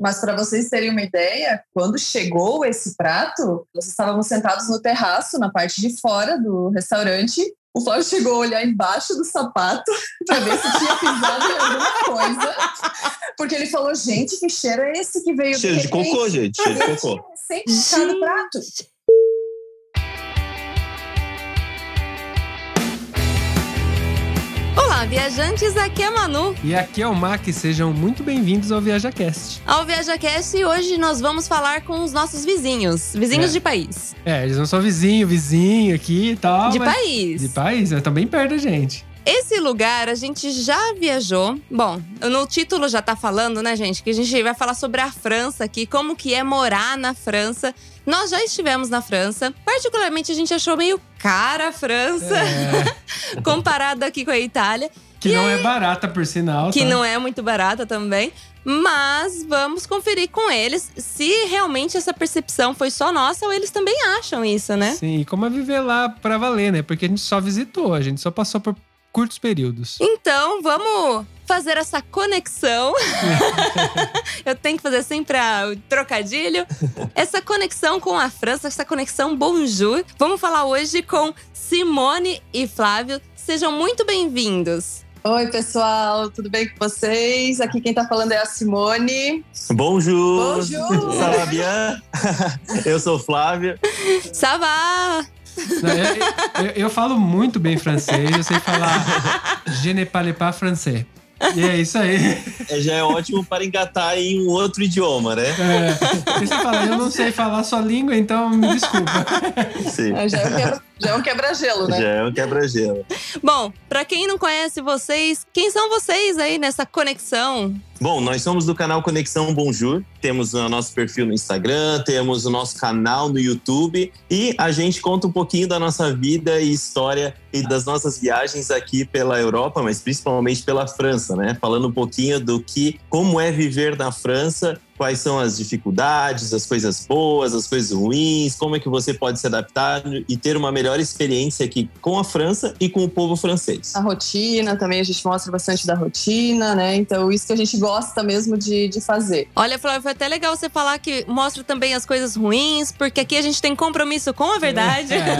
Mas para vocês terem uma ideia, quando chegou esse prato, nós estávamos sentados no terraço, na parte de fora do restaurante. O Flávio chegou a olhar embaixo do sapato para ver se tinha pisado em alguma coisa. Porque ele falou: gente, que cheiro é esse que veio Cheiro de cocô, gente. Cheiro de cocô. Sem puxar do prato. Olá, viajantes, aqui é a Manu. E aqui é o Mac, sejam muito bem-vindos ao ViajaCast. Ao ViajaCast e hoje nós vamos falar com os nossos vizinhos, vizinhos É. de país. É, eles não são vizinho, vizinho aqui e tal. De país. De país, estão bem perto da gente. Esse lugar a gente já viajou. Bom, no título já tá falando, né, gente, que a gente vai falar sobre a França aqui, como que é morar na França. Nós já estivemos na França. Particularmente a gente achou meio cara a França, É, comparado aqui com a Itália, que não é barata, por sinal. que tá? não é muito barata também. Mas vamos conferir com eles se realmente essa percepção foi só nossa ou eles também acham isso, né? Sim, e como é viver lá pra valer, né? Porque a gente só visitou, a gente só passou por curtos períodos. Então, vamos fazer essa conexão. Eu tenho que fazer sempre a- o trocadilho. Essa conexão com a França, essa conexão bonjour. Vamos falar hoje com Simone e Flávio. Sejam muito bem-vindos. Oi, pessoal, tudo bem com vocês? Aqui quem tá falando é a Simone. Bonjour. Bonjour. Ça va bien? Eu sou o Flávio. Não, eu, eu- eu falo muito bem francês, eu sei falar Je ne parle pas français. E é isso aí. É, Já é ótimo para engatar em um outro idioma, né? É, você fala, eu não sei falar sua língua, então me desculpa. Sim. É, já quebra- já é um quebra-gelo, né? Já é um quebra-gelo. Bom, pra quem não conhece vocês, quem são vocês aí nessa conexão? Bom, nós somos do canal Conexão Bonjour. Temos o nosso perfil no Instagram, temos o nosso canal no YouTube e a gente conta um pouquinho da nossa vida e história e das nossas viagens aqui pela Europa, mas principalmente pela França, né? Falando um pouquinho do que, como é viver na França, quais são as dificuldades, as coisas boas, as coisas ruins, como é que você pode se adaptar e ter uma melhor experiência aqui com a França e com o povo francês. A rotina também, a gente mostra bastante da rotina, né? Então, isso que a gente gosta mesmo de, de fazer. Olha, Flávio, foi até legal você falar que mostra também as coisas ruins, porque aqui a gente tem compromisso com a verdade. É.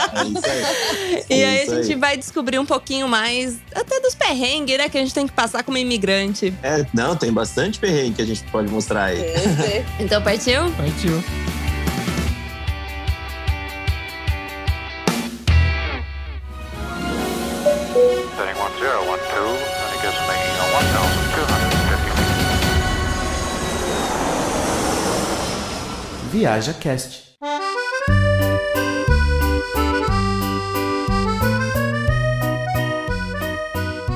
É isso aí. E aí Isso a gente vai descobrir um pouquinho mais até dos perrengues, né? Que a gente tem que passar como imigrante. É, não, tem bastante perrengue que a gente pode mostrar aí. É, Então partiu? Partiu. Setting 1012, and it gets making a 1,250 Viaja Cast.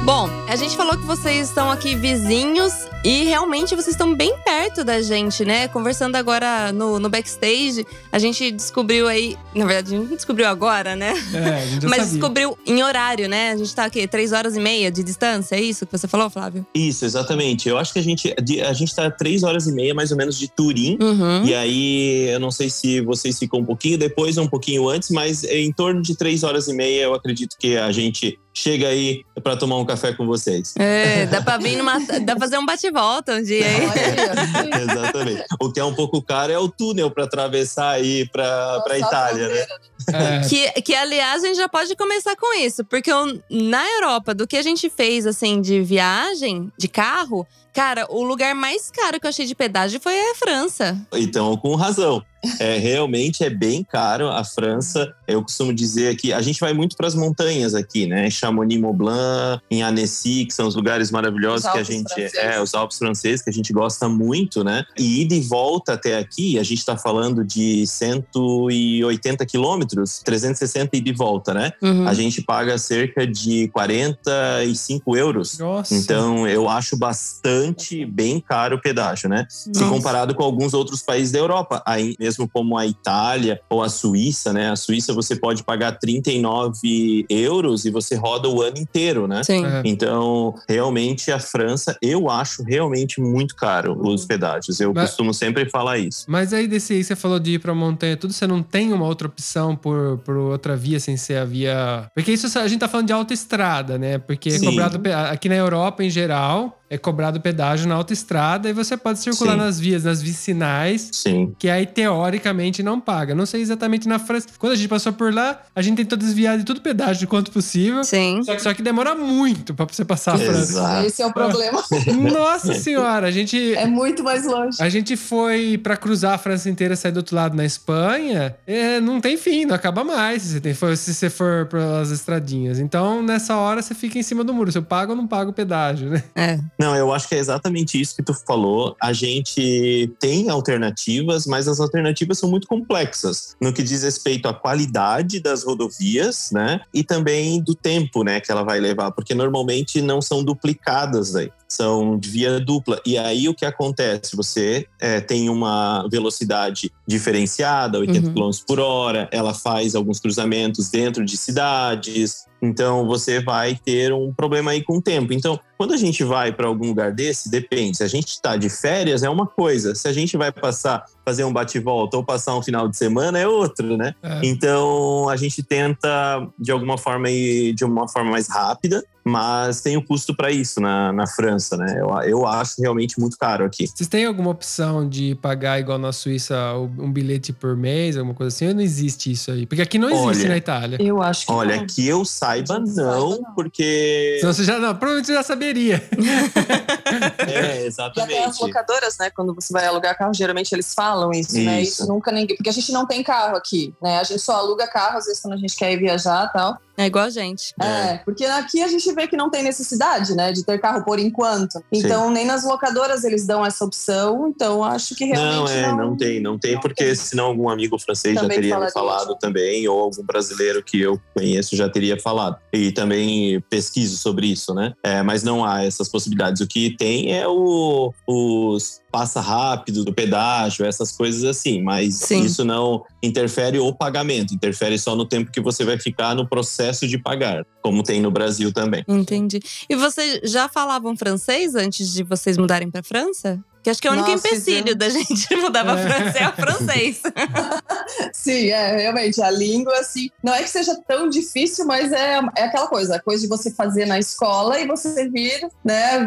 Bom, a gente falou que vocês estão aqui vizinhos e realmente vocês estão bem perto da gente, né? Conversando agora no, no backstage, a gente descobriu aí. Na verdade, a gente não descobriu agora, né? É, a gente já Mas sabia. descobriu em horário, né? A gente tá aqui, três horas e meia de distância, é isso que você falou, Flávio? Isso, exatamente. Eu acho que a gente, a gente tá três horas e meia, mais ou menos, de Turim. Uhum. E aí, eu não sei se vocês ficam um pouquinho depois ou um pouquinho antes, mas em torno de três horas e meia, eu acredito que a gente chega aí para tomar um café com vocês. É, dá pra vir numa. dá pra fazer um bate-volta um dia aí. Exatamente. O que é um pouco caro é o túnel para atravessar aí para Nossa, Itália, né? É, Que, que, aliás, a gente já pode começar com isso. Porque eu- na Europa, do que a gente fez, assim, de viagem, de carro, cara, o lugar mais caro que eu achei de pedágio foi a França. Então, com razão. É, realmente é bem caro a França. Eu costumo dizer que a gente vai muito para as montanhas aqui, né? Chamonix, Mont Blanc, em Annecy, que são os lugares maravilhosos Os que a gente franceses. é, os Alpes franceses que a gente gosta muito, né? E ir de volta até aqui, a gente está falando de 180 quilômetros, 360 e de volta, né? Uhum. A gente paga cerca de 45 euros. Nossa. Então, eu acho bastante bem caro o pedágio, né? Se Nossa. comparado com alguns outros países da Europa, aí mesmo como a Itália ou a Suíça, né? A Suíça você pode pagar 39 euros e você roda o ano inteiro, né? Sim. É. Então, realmente a França, eu acho realmente muito caro os pedágios. Eu Mas- costumo sempre falar isso. Mas aí desse aí você falou de ir pra montanha, tudo, você não tem uma outra opção por, por outra via sem ser a via. Porque isso a gente tá falando de autoestrada, né? Porque é Sim. cobrado aqui na Europa em geral. É cobrado pedágio na autoestrada e você pode circular Sim. nas vias, nas vicinais, Sim. que aí teoricamente não paga. Não sei exatamente na França. Quando a gente passou por lá, a gente tentou desviar de tudo pedágio quanto possível. Sim. Só que, só que demora muito pra você passar a França. Exato. Esse é o problema. Nossa senhora, a gente. É muito mais longe. A gente foi pra cruzar a França inteira, sair do outro lado na Espanha. é, não tem fim, não acaba mais se você, tem- for- se você for pelas estradinhas. Então, nessa hora, você fica em cima do muro. Se eu pago ou não pago o pedágio, né? É. Não, eu acho que é exatamente isso que tu falou. A gente tem alternativas, mas as alternativas são muito complexas no que diz respeito à qualidade das rodovias, né? E também do tempo, né, que ela vai levar, porque normalmente não são duplicadas aí. São de via dupla. E aí o que acontece? Você é, tem uma velocidade diferenciada, 80 Uhum. km por hora, ela faz alguns cruzamentos dentro de cidades, então você vai ter um problema aí com o tempo. Então, quando a gente vai para algum lugar desse, depende. Se a gente está de férias, é uma coisa. Se a gente vai passar, fazer um bate-volta ou passar um final de semana, é outro, né? É. Então, a gente tenta, de alguma forma, ir de uma forma mais rápida, mas tem o custo para isso na, na França, né? Eu, eu acho realmente muito caro aqui. Vocês têm alguma opção de pagar, igual na Suíça, um bilhete por mês, alguma coisa assim? Ou não existe isso aí? Porque aqui não existe Olha, na Itália. Eu acho que Olha, não. que eu saiba, Eu não, saiba, não. porque. Senão você já não, provavelmente você já saberia. É, E até as exatamente. locadoras, né? Quando você vai alugar carro, geralmente eles falam isso, né? Isso. Isso nunca ninguém. Porque a gente não tem carro aqui, né? A gente só aluga carro, às vezes, quando a gente quer ir viajar e tal. É igual a gente. É. porque aqui a gente vê que não tem necessidade, né? De ter carro por enquanto. Então, nem nas locadoras eles dão essa opção. Então, acho que Não, realmente. é, não, tem, não tem, não porque tem. senão algum amigo francês já Também teria me falado já. também, ou algum brasileiro que eu conheço já teria falado. E também pesquiso sobre isso, né? É, mas não há essas possibilidades. O que tem é o, os passa rápido do pedágio, essas coisas assim, mas Sim. isso não interfere o pagamento, interfere só no tempo que você vai ficar no processo de pagar, como tem no Brasil também. Entendi. E vocês já falavam francês antes de vocês mudarem pra França? Que acho que é o único Nossa, empecilho da gente mudar pra É. França é o francês. Sim, é, realmente, a língua, assim, não é que seja tão difícil, mas é, é aquela coisa, a coisa de você fazer na escola e você vir, né,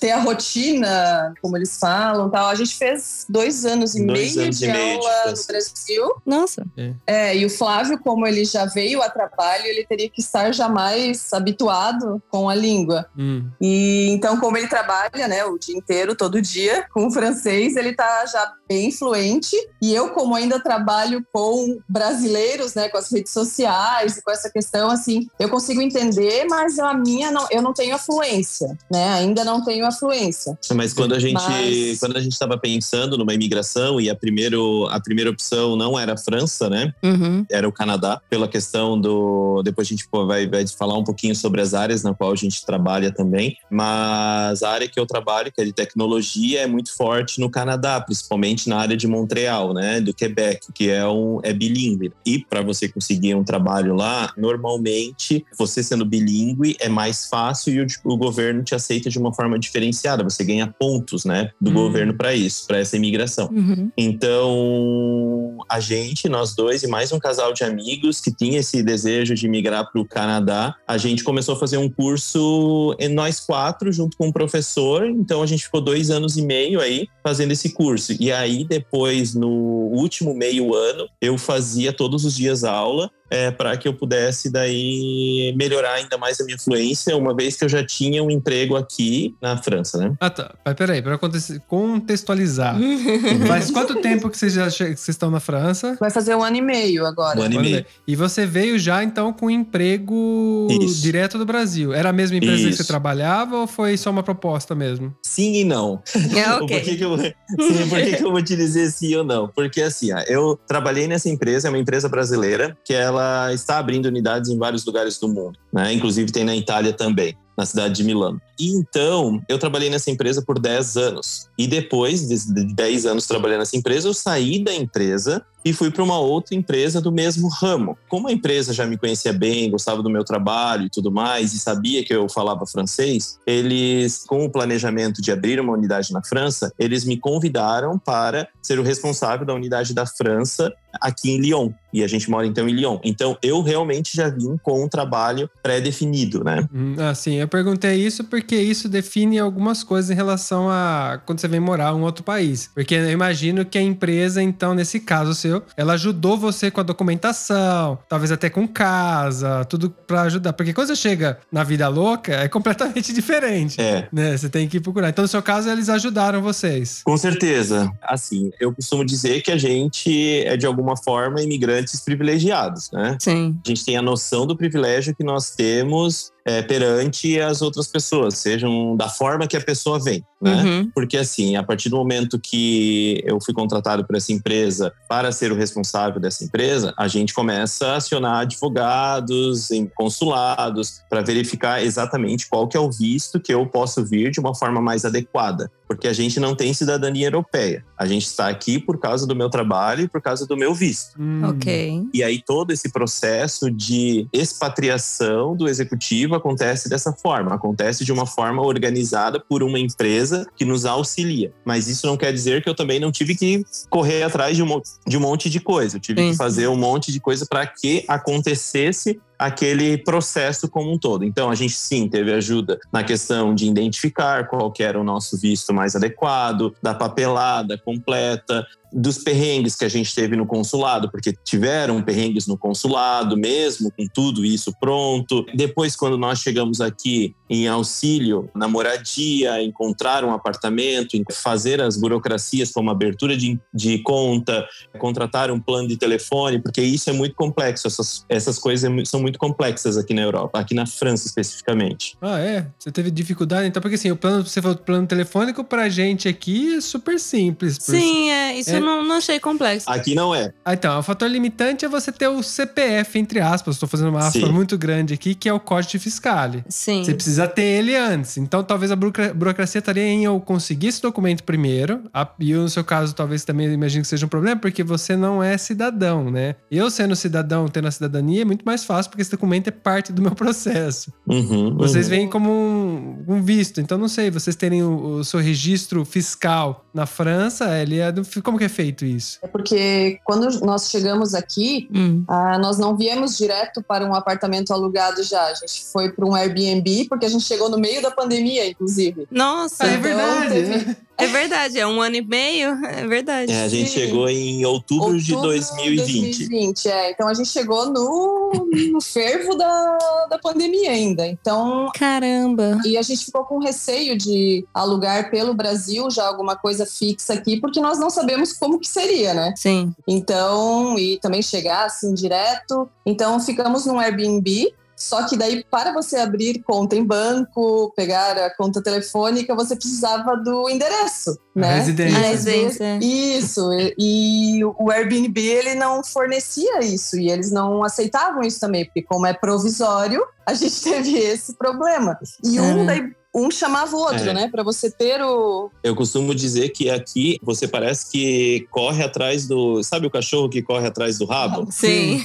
ter a rotina, como eles falam, tal. A gente fez dois anos e Dois meio anos de e meio de aula no francês. Brasil. Nossa. É, e o Flávio, como ele já veio a trabalho, ele teria que estar já mais habituado com a língua. Hum. E então, como ele trabalha, né, o dia inteiro, todo dia, com o francês, ele tá já bem fluente. E eu, como ainda trabalho com brasileiros, né, com as redes sociais e com essa questão, assim, eu consigo entender, mas a minha não, eu não tenho a fluência, né? Ainda não tenho a fluência. Mas quando a gente Mas- quando a gente estava pensando numa imigração e a primeiro a primeira opção não era a França, né? Uhum. Era o Canadá, pela questão do depois a gente pô, vai, vai falar um pouquinho sobre as áreas na qual a gente trabalha também, mas a área que eu trabalho, que é de tecnologia, é muito forte no Canadá, principalmente na área de Montreal, né, do Quebec, que é um é bilíngue. E para você conseguir um trabalho lá, normalmente você sendo bilíngue é mais fácil e o, o governo te aceita de uma forma diferenciada, você ganha pontos, né, do Hum. governo para isso, para essa imigração. Uhum. Então, a gente, nós dois e mais um casal de amigos que tinha esse desejo de migrar para o Canadá, a gente começou a fazer um curso, em nós quatro, junto com um professor. Então, a gente ficou dois anos e meio aí fazendo esse curso. E aí, depois, no último meio ano, eu fazia todos os dias aula. É, para que eu pudesse daí melhorar ainda mais a minha fluência, uma vez que eu já tinha um emprego aqui na França, né? Ah, tá. Mas peraí, conte- contextualizar. Faz quanto tempo que vocês já che- que vocês estão na França? Vai fazer um ano e meio agora. Um ano e meio. E você veio já, então, com emprego Isso. direto do Brasil. Era a mesma empresa que Isso. você trabalhava ou foi só uma proposta mesmo? Sim e não. É, Por que, ok. que eu, sim, por que, que eu vou te dizer sim ou não? Porque assim, eu trabalhei nessa empresa, é uma empresa brasileira, que ela está abrindo unidades em vários lugares do mundo, né? Inclusive tem na Itália também, na cidade de Milano. E então, eu trabalhei nessa empresa por 10 anos. E depois de de 10 anos trabalhando nessa empresa, eu saí da empresa e fui para uma outra empresa do mesmo ramo. Como a empresa já me conhecia bem, gostava do meu trabalho e tudo mais, e sabia que eu falava francês, eles, com o planejamento de abrir uma unidade na França, eles me convidaram para ser o responsável da unidade da França aqui em Lyon. E a gente mora então em Lyon. Então eu realmente já vim com um trabalho pré-definido, né? Hum, Ah, sim. Eu perguntei isso porque isso define algumas coisas em relação a quando você vem morar em um outro país. Porque eu imagino que a empresa, então, nesse caso seu, ela ajudou você com a documentação, talvez até com casa, tudo pra ajudar. Porque quando você chega na vida louca, é completamente diferente. É. Né? Você tem que procurar. Então, no seu caso, eles ajudaram vocês. Com certeza. Assim, eu costumo dizer que a gente é, de alguma forma, imigrantes privilegiados, né? Sim. A gente tem a noção do privilégio que nós temos é, perante as outras pessoas, sejam da forma que a pessoa vem, né? Uhum. Porque assim, a partir do momento que eu fui contratado por essa empresa para ser o responsável dessa empresa, a gente começa a acionar advogados em consulados para verificar exatamente qual que é o visto que eu posso vir de uma forma mais adequada, porque a gente não tem cidadania europeia. A gente está aqui por causa do meu trabalho e por causa do meu visto. Hum. Ok. E aí todo esse processo de expatriação do executivo acontece dessa forma, acontece de uma forma organizada por uma empresa que nos auxilia. Mas isso não quer dizer que eu também não tive que correr atrás de um, de um monte de coisa. Eu tive Sim. que fazer um monte de coisa para que acontecesse aquele processo como um todo. Então, a gente sim teve ajuda na questão de identificar qual era o nosso visto mais adequado, da papelada completa, dos perrengues que a gente teve no consulado, porque tiveram perrengues no consulado, mesmo com tudo isso pronto. Depois, quando nós chegamos aqui em auxílio na moradia, encontrar um apartamento, fazer as burocracias como abertura de, de conta, contratar um plano de telefone, porque isso é muito complexo. Essas, essas coisas é são muito complexas aqui na Europa, aqui na França especificamente. Ah, é? Você teve dificuldade? Então, porque assim, o plano, você falou, o plano telefônico pra gente aqui é super simples. por- Sim, é, isso É. eu não, não achei complexo. Aqui não é. Ah, então, o fator limitante é você ter o CPF, entre aspas. Estou fazendo uma aspa Sim. muito grande aqui, que é o código fiscal. Sim. Você precisa ter ele antes. Então, talvez a burocra- burocracia estaria em eu conseguir esse documento primeiro. A- E no seu caso, talvez também imagino que seja um problema, porque você não é cidadão, né? Eu sendo cidadão, tendo a cidadania, é muito mais fácil, porque esse documento é parte do meu processo. Uhum, Vocês uhum. veem como um, um visto. Então, não sei, vocês terem o, o seu registro fiscal na França, ele é do- como que é feito isso? É porque quando nós chegamos aqui, Hum. ah, nós não viemos direto para um apartamento alugado já. A gente foi para um Airbnb, porque a gente chegou no meio da pandemia, inclusive. Nossa, é Então, verdade. teve-? É verdade. É um ano e meio. É verdade. É, a gente Sim. chegou em outubro, de Outubro 2020. 2020, é. Então a gente chegou no, no fervo da, da pandemia ainda. Então. Caramba. E a gente ficou com receio de alugar pelo Brasil já alguma coisa fixa aqui, porque nós não sabemos como que seria, né? Sim. Então, e também chegar assim direto. Então, ficamos num Airbnb. Só que daí, para você abrir conta em banco, pegar a conta telefônica, você precisava do endereço, A né? residência. A residência. Isso, e, e o Airbnb ele não fornecia isso e eles não aceitavam isso também, porque como é provisório, a gente teve esse problema. E um, Uhum. daí, um chamava o outro, É. né? Para você ter o. Eu costumo dizer que aqui você parece que corre atrás do. Sabe o cachorro que corre atrás do rabo? Sim.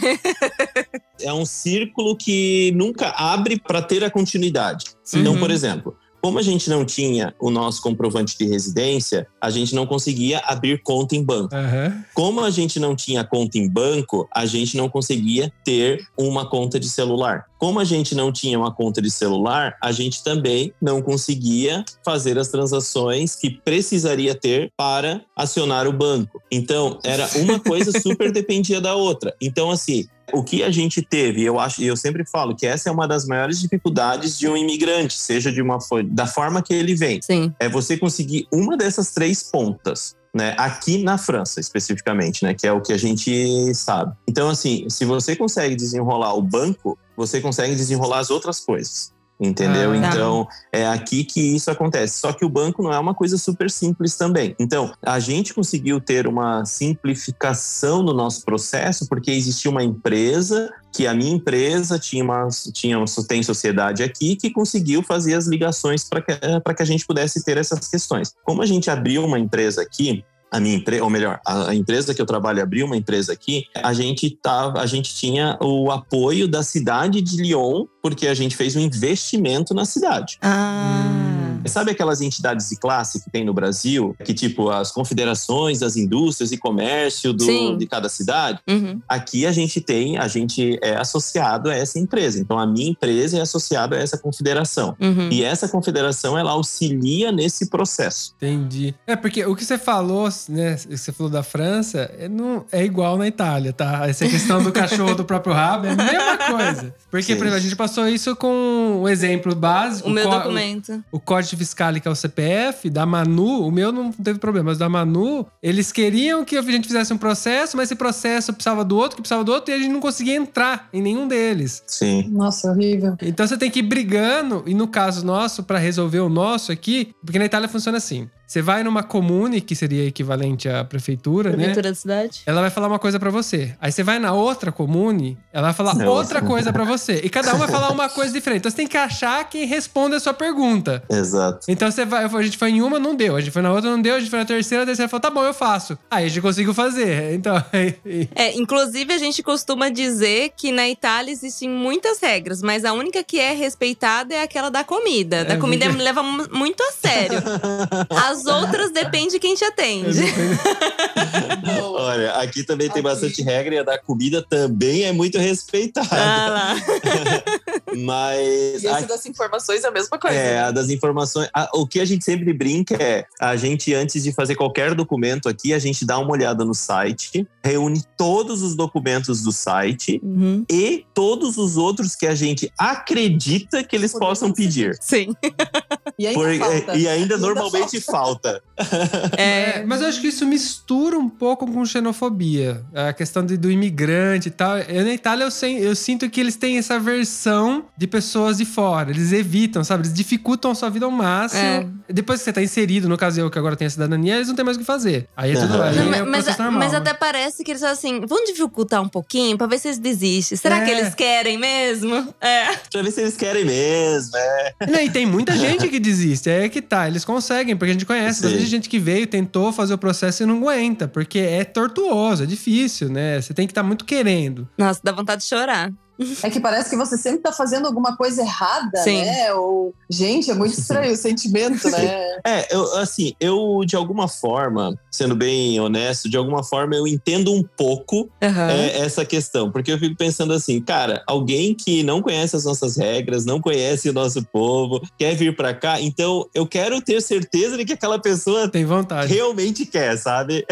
É um círculo que nunca abre para ter a continuidade. Sim. Então, Uhum. por exemplo, como a gente não tinha o nosso comprovante de residência, a gente não conseguia abrir conta em banco. Aham. Como a gente não tinha conta em banco, a gente não conseguia ter uma conta de celular. Como a gente não tinha uma conta de celular, a gente também não conseguia fazer as transações que precisaria ter para acionar o banco. Então, era uma coisa super dependia da outra. Então, assim, o que a gente teve, eu acho, e eu sempre falo que essa é uma das maiores dificuldades de um imigrante, seja de uma da forma que ele vem Sim. é você conseguir uma dessas três pontas. Né, aqui na França, especificamente, né, que é o que a gente sabe. Então, assim, se você consegue desenrolar o banco, você consegue desenrolar as outras coisas. Entendeu? Ah. Tá. Então, é aqui que isso acontece. Só que o banco não é uma coisa super simples também. Então, a gente conseguiu ter uma simplificação no nosso processo porque existia uma empresa que a minha empresa tinha uma tinha tem sociedade aqui que conseguiu fazer as ligações para que para que a gente pudesse ter essas questões. Como a gente abriu uma empresa aqui, a minha empresa, ou melhor, a, empresa que eu trabalho abriu uma empresa aqui, a gente tava, a gente tinha o apoio da cidade de Lyon, porque a gente fez um investimento na cidade. Ah. Hum. Sabe aquelas entidades de classe que tem no Brasil? Que tipo as confederações das indústrias e comércio do- de cada cidade? Uhum. Aqui a gente tem, a gente é associado a essa empresa. Então a minha empresa é associada a essa confederação. Uhum. E essa confederação ela auxilia nesse processo. Entendi. É, porque o que você falou, né? Você falou da França, é, não, é igual na Itália, tá? Essa questão do cachorro do próprio rabo é a mesma coisa. Porque, Sim. por exemplo, a gente passou isso com um exemplo básico. O meu documento. O Código Fiscal, que é o CPF, da Manu, o meu não teve problema, mas da Manu, eles queriam que a gente fizesse um processo, mas esse processo precisava do outro, que precisava do outro, e a gente não conseguia entrar em nenhum deles. Sim. Nossa, horrível. Então você tem que ir brigando, e no caso nosso, pra resolver o nosso aqui, porque na Itália funciona assim: você vai numa comune, que seria equivalente à prefeitura, né? Prefeitura da cidade. Ela vai falar uma coisa pra você. Aí você vai na outra comune, ela vai falar Não. outra coisa pra você. E cada um vai falar uma coisa diferente. Então você tem que achar quem responde a sua pergunta. Exato. Então você vai, a gente foi em uma, não deu. A gente foi na outra, não deu. A gente foi na terceira, a terceira falou, tá bom, eu faço. Aí a gente conseguiu fazer. Então, aí- É, inclusive a gente costuma dizer que na Itália existem muitas regras, mas a única que é respeitada é aquela da comida. Da É, comida porque- leva mu- muito a sério. As outras depende de quem te atende. Olha, aqui também tem bastante regra e a da comida também é muito respeitada. Ah lá. Mas E esse aqui- das informações é a mesma coisa. É, né? a das informações. a- o que a gente sempre brinca é: a gente, antes de fazer qualquer documento aqui, a gente dá uma olhada no site, reúne todos os documentos do site Uhum. e todos os outros que a gente acredita que eles Podemos possam pedir. Sim. E ainda Por- falta. e ainda Ainda normalmente falta. É, É, mas eu acho que isso mistura um pouco com xenofobia. A questão de- do imigrante e tal. Eu, na Itália, eu, sen- eu sinto que eles têm essa versão de pessoas de fora. Eles evitam, sabe? Eles dificultam a sua vida ao máximo. É. Depois que você tá inserido, no caso eu que agora tenho a cidadania, eles não têm mais o que fazer. Aí é tudo Aham. aí Não, é mas, normal. mas né? até parece que eles falam assim: vamos dificultar um pouquinho pra ver se eles desistem. Será É. que eles querem mesmo? É. Pra ver se eles querem mesmo. É. Não, e tem muita gente que desiste. É que tá. Eles conseguem, porque a gente conhece. Sim. Bastante gente que veio, tentou fazer o processo e não aguenta. Porque é tortuoso, é difícil, né? Você tem que estar muito querendo. Nossa, dá vontade de chorar. É que parece que você sempre tá fazendo alguma coisa errada, Sim. né? Ou, gente, é muito estranho o sentimento, né? É, eu, assim, eu de alguma forma, sendo bem honesto, de alguma forma eu entendo um pouco Aham. é, essa questão, porque eu fico pensando assim, cara, alguém que não conhece as nossas regras, não conhece o nosso povo, quer vir pra cá, então eu quero ter certeza de que aquela pessoa Tem vontade. realmente quer, sabe?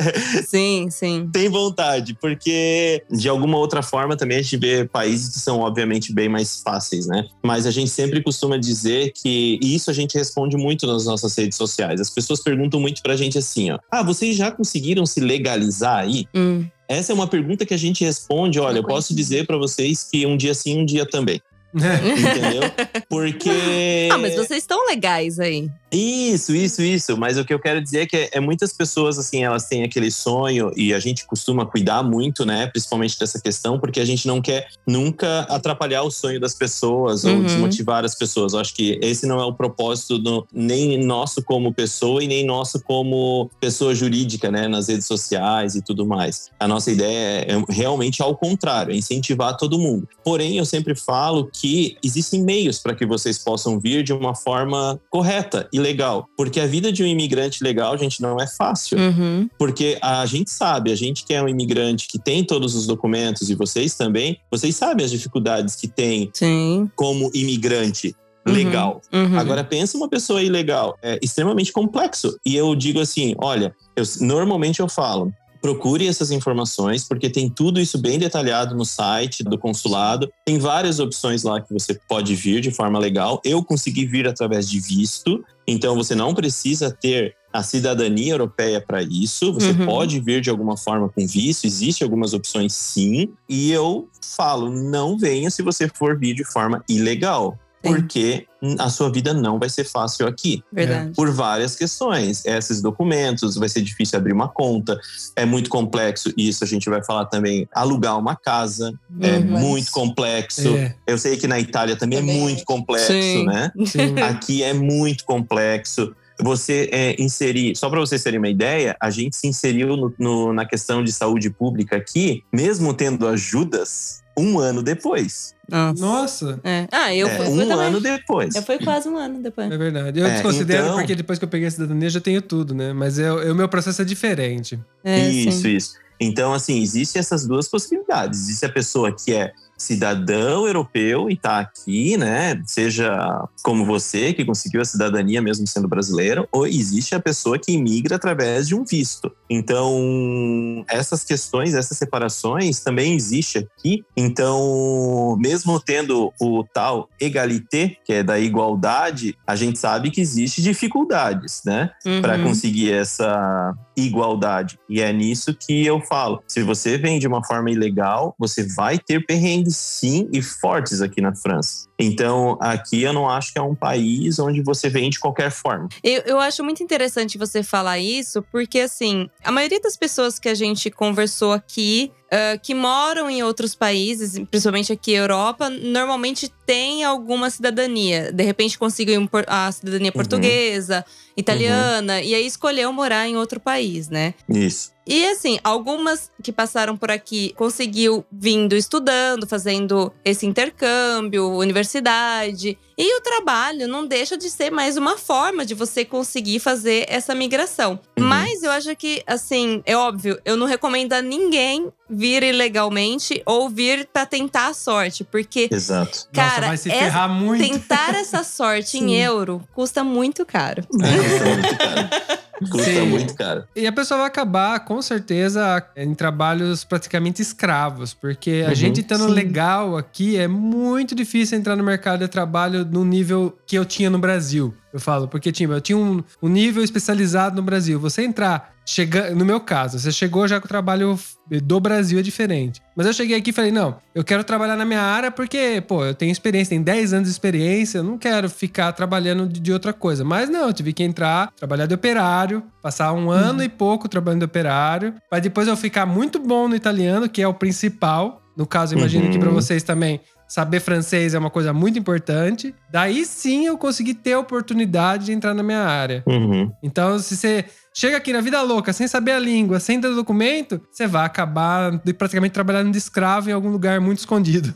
Sim, sim. Tem vontade, porque de alguma outra forma também a gente vê países são obviamente bem mais fáceis, né? Mas a gente sempre costuma dizer que e isso a gente responde muito nas nossas redes sociais. As pessoas perguntam muito pra gente assim, ó: "Ah, vocês já conseguiram se legalizar aí?" Hum. Essa é uma pergunta que a gente responde, olha, eu posso dizer pra vocês que um dia sim, um dia também, entendeu? Porque Ah, mas vocês estão legais aí. isso, isso, isso. Mas o que eu quero dizer é que é, é muitas pessoas, assim, elas têm aquele sonho e a gente costuma cuidar muito, né? Principalmente dessa questão, porque a gente não quer nunca atrapalhar o sonho das pessoas ou Uhum. desmotivar as pessoas. Eu acho que esse não é o propósito do- nem nosso como pessoa e nem nosso como pessoa jurídica, né? Nas redes sociais e tudo mais. A nossa ideia é realmente ao contrário, é incentivar todo mundo. Porém, eu sempre falo que existem meios para que vocês possam vir de uma forma correta e legal. Porque a vida de um imigrante legal, gente, não é fácil. Uhum. Porque a gente sabe, a gente que é um imigrante que tem todos os documentos e vocês também, vocês sabem as dificuldades que tem Sim. como imigrante Uhum. legal. Uhum. Agora pensa uma pessoa ilegal, é extremamente complexo. E eu digo assim, olha, eu, normalmente eu falo, procure essas informações porque tem tudo isso bem detalhado no site do consulado. Tem várias opções lá que você pode vir de forma legal. Eu consegui vir através de visto, então você não precisa ter a cidadania europeia para isso. Você Uhum. pode vir de alguma forma com visto, existem algumas opções sim. E eu falo, não venha se você for vir de forma ilegal. Porque a sua vida não vai ser fácil aqui. Verdade. Por várias questões. Esses documentos, vai ser difícil abrir uma conta, é muito complexo, e isso a gente vai falar também. Alugar uma casa é Uhum. muito complexo. É, Eu sei que na Itália também, Também. é muito complexo, Sim. né? sim. Aqui é muito complexo. Você é, inserir, só para vocês terem uma ideia, a gente se inseriu no- no- na questão de saúde pública aqui, mesmo tendo ajudas, um ano depois. Nossa, É. Ah, eu É, fui, um ano depois. Eu fui quase um ano depois. é verdade. Eu É, desconsidero então- porque depois que eu peguei a cidadania eu já tenho tudo, né? Mas eu- eu- o meu processo é diferente. É, isso, sim. isso. Então, assim, existem essas duas possibilidades. Existe a pessoa que é cidadão europeu e tá aqui, né? Seja como você, que conseguiu a cidadania mesmo sendo brasileiro, ou existe a pessoa que imigra através de um visto. Então, essas questões, essas separações também existe aqui. Então, mesmo tendo o tal egalité, que é da igualdade, a gente sabe que existe dificuldades, né? para Uhum. conseguir essa igualdade. E é nisso que eu falo. Se você vem de uma forma ilegal, você vai ter sim e fortes aqui na França. Então, aqui eu não acho que é um país onde você vem de qualquer forma. Eu, eu acho muito interessante você falar isso, porque assim, a maioria das pessoas que a gente conversou aqui, ah, que moram em outros países, principalmente aqui na Europa, normalmente tem alguma cidadania. De repente conseguiu a cidadania Uhum. portuguesa, italiana, e aí escolheu morar em outro país, né? Isso. E assim, algumas que passaram por aqui conseguiu vindo estudando, fazendo esse intercâmbio, universidade. E o trabalho não deixa de ser mais uma forma de você conseguir fazer essa migração. Uhum. Mas eu acho que, assim, é óbvio, eu não recomendo a ninguém vir ilegalmente ou vir pra tentar a sorte, porque Exato. Nossa, Cara, essa- muito. tentar essa sorte em euro custa muito caro. Custa muito caro. Custa Sim. muito caro. E a pessoa vai acabar, com certeza, em trabalhos praticamente escravos, porque a Uhum, gente estando sim. legal aqui é muito difícil entrar no mercado de trabalho no nível que eu tinha no Brasil. Eu falo, porque tipo, eu tinha um, um nível especializado no Brasil. Você entrar, chega, no meu caso, você chegou já com o trabalho do Brasil é diferente. Mas eu cheguei aqui e falei, não, eu quero trabalhar na minha área porque, pô, eu tenho experiência, tenho 10 anos de experiência, eu não quero ficar trabalhando de, outra coisa. Mas não, eu tive que entrar, trabalhar de operário, passar um ano e pouco trabalhando de operário, para depois eu ficar muito bom no italiano, que é o principal. No caso, eu imagino Uhum. que para vocês também saber francês é uma coisa muito importante. Daí sim eu consegui ter a oportunidade de entrar na minha área. Uhum. Então, se você chega aqui na vida louca, sem saber a língua, sem ter documento, você vai acabar de praticamente trabalhando de escravo em algum lugar muito escondido.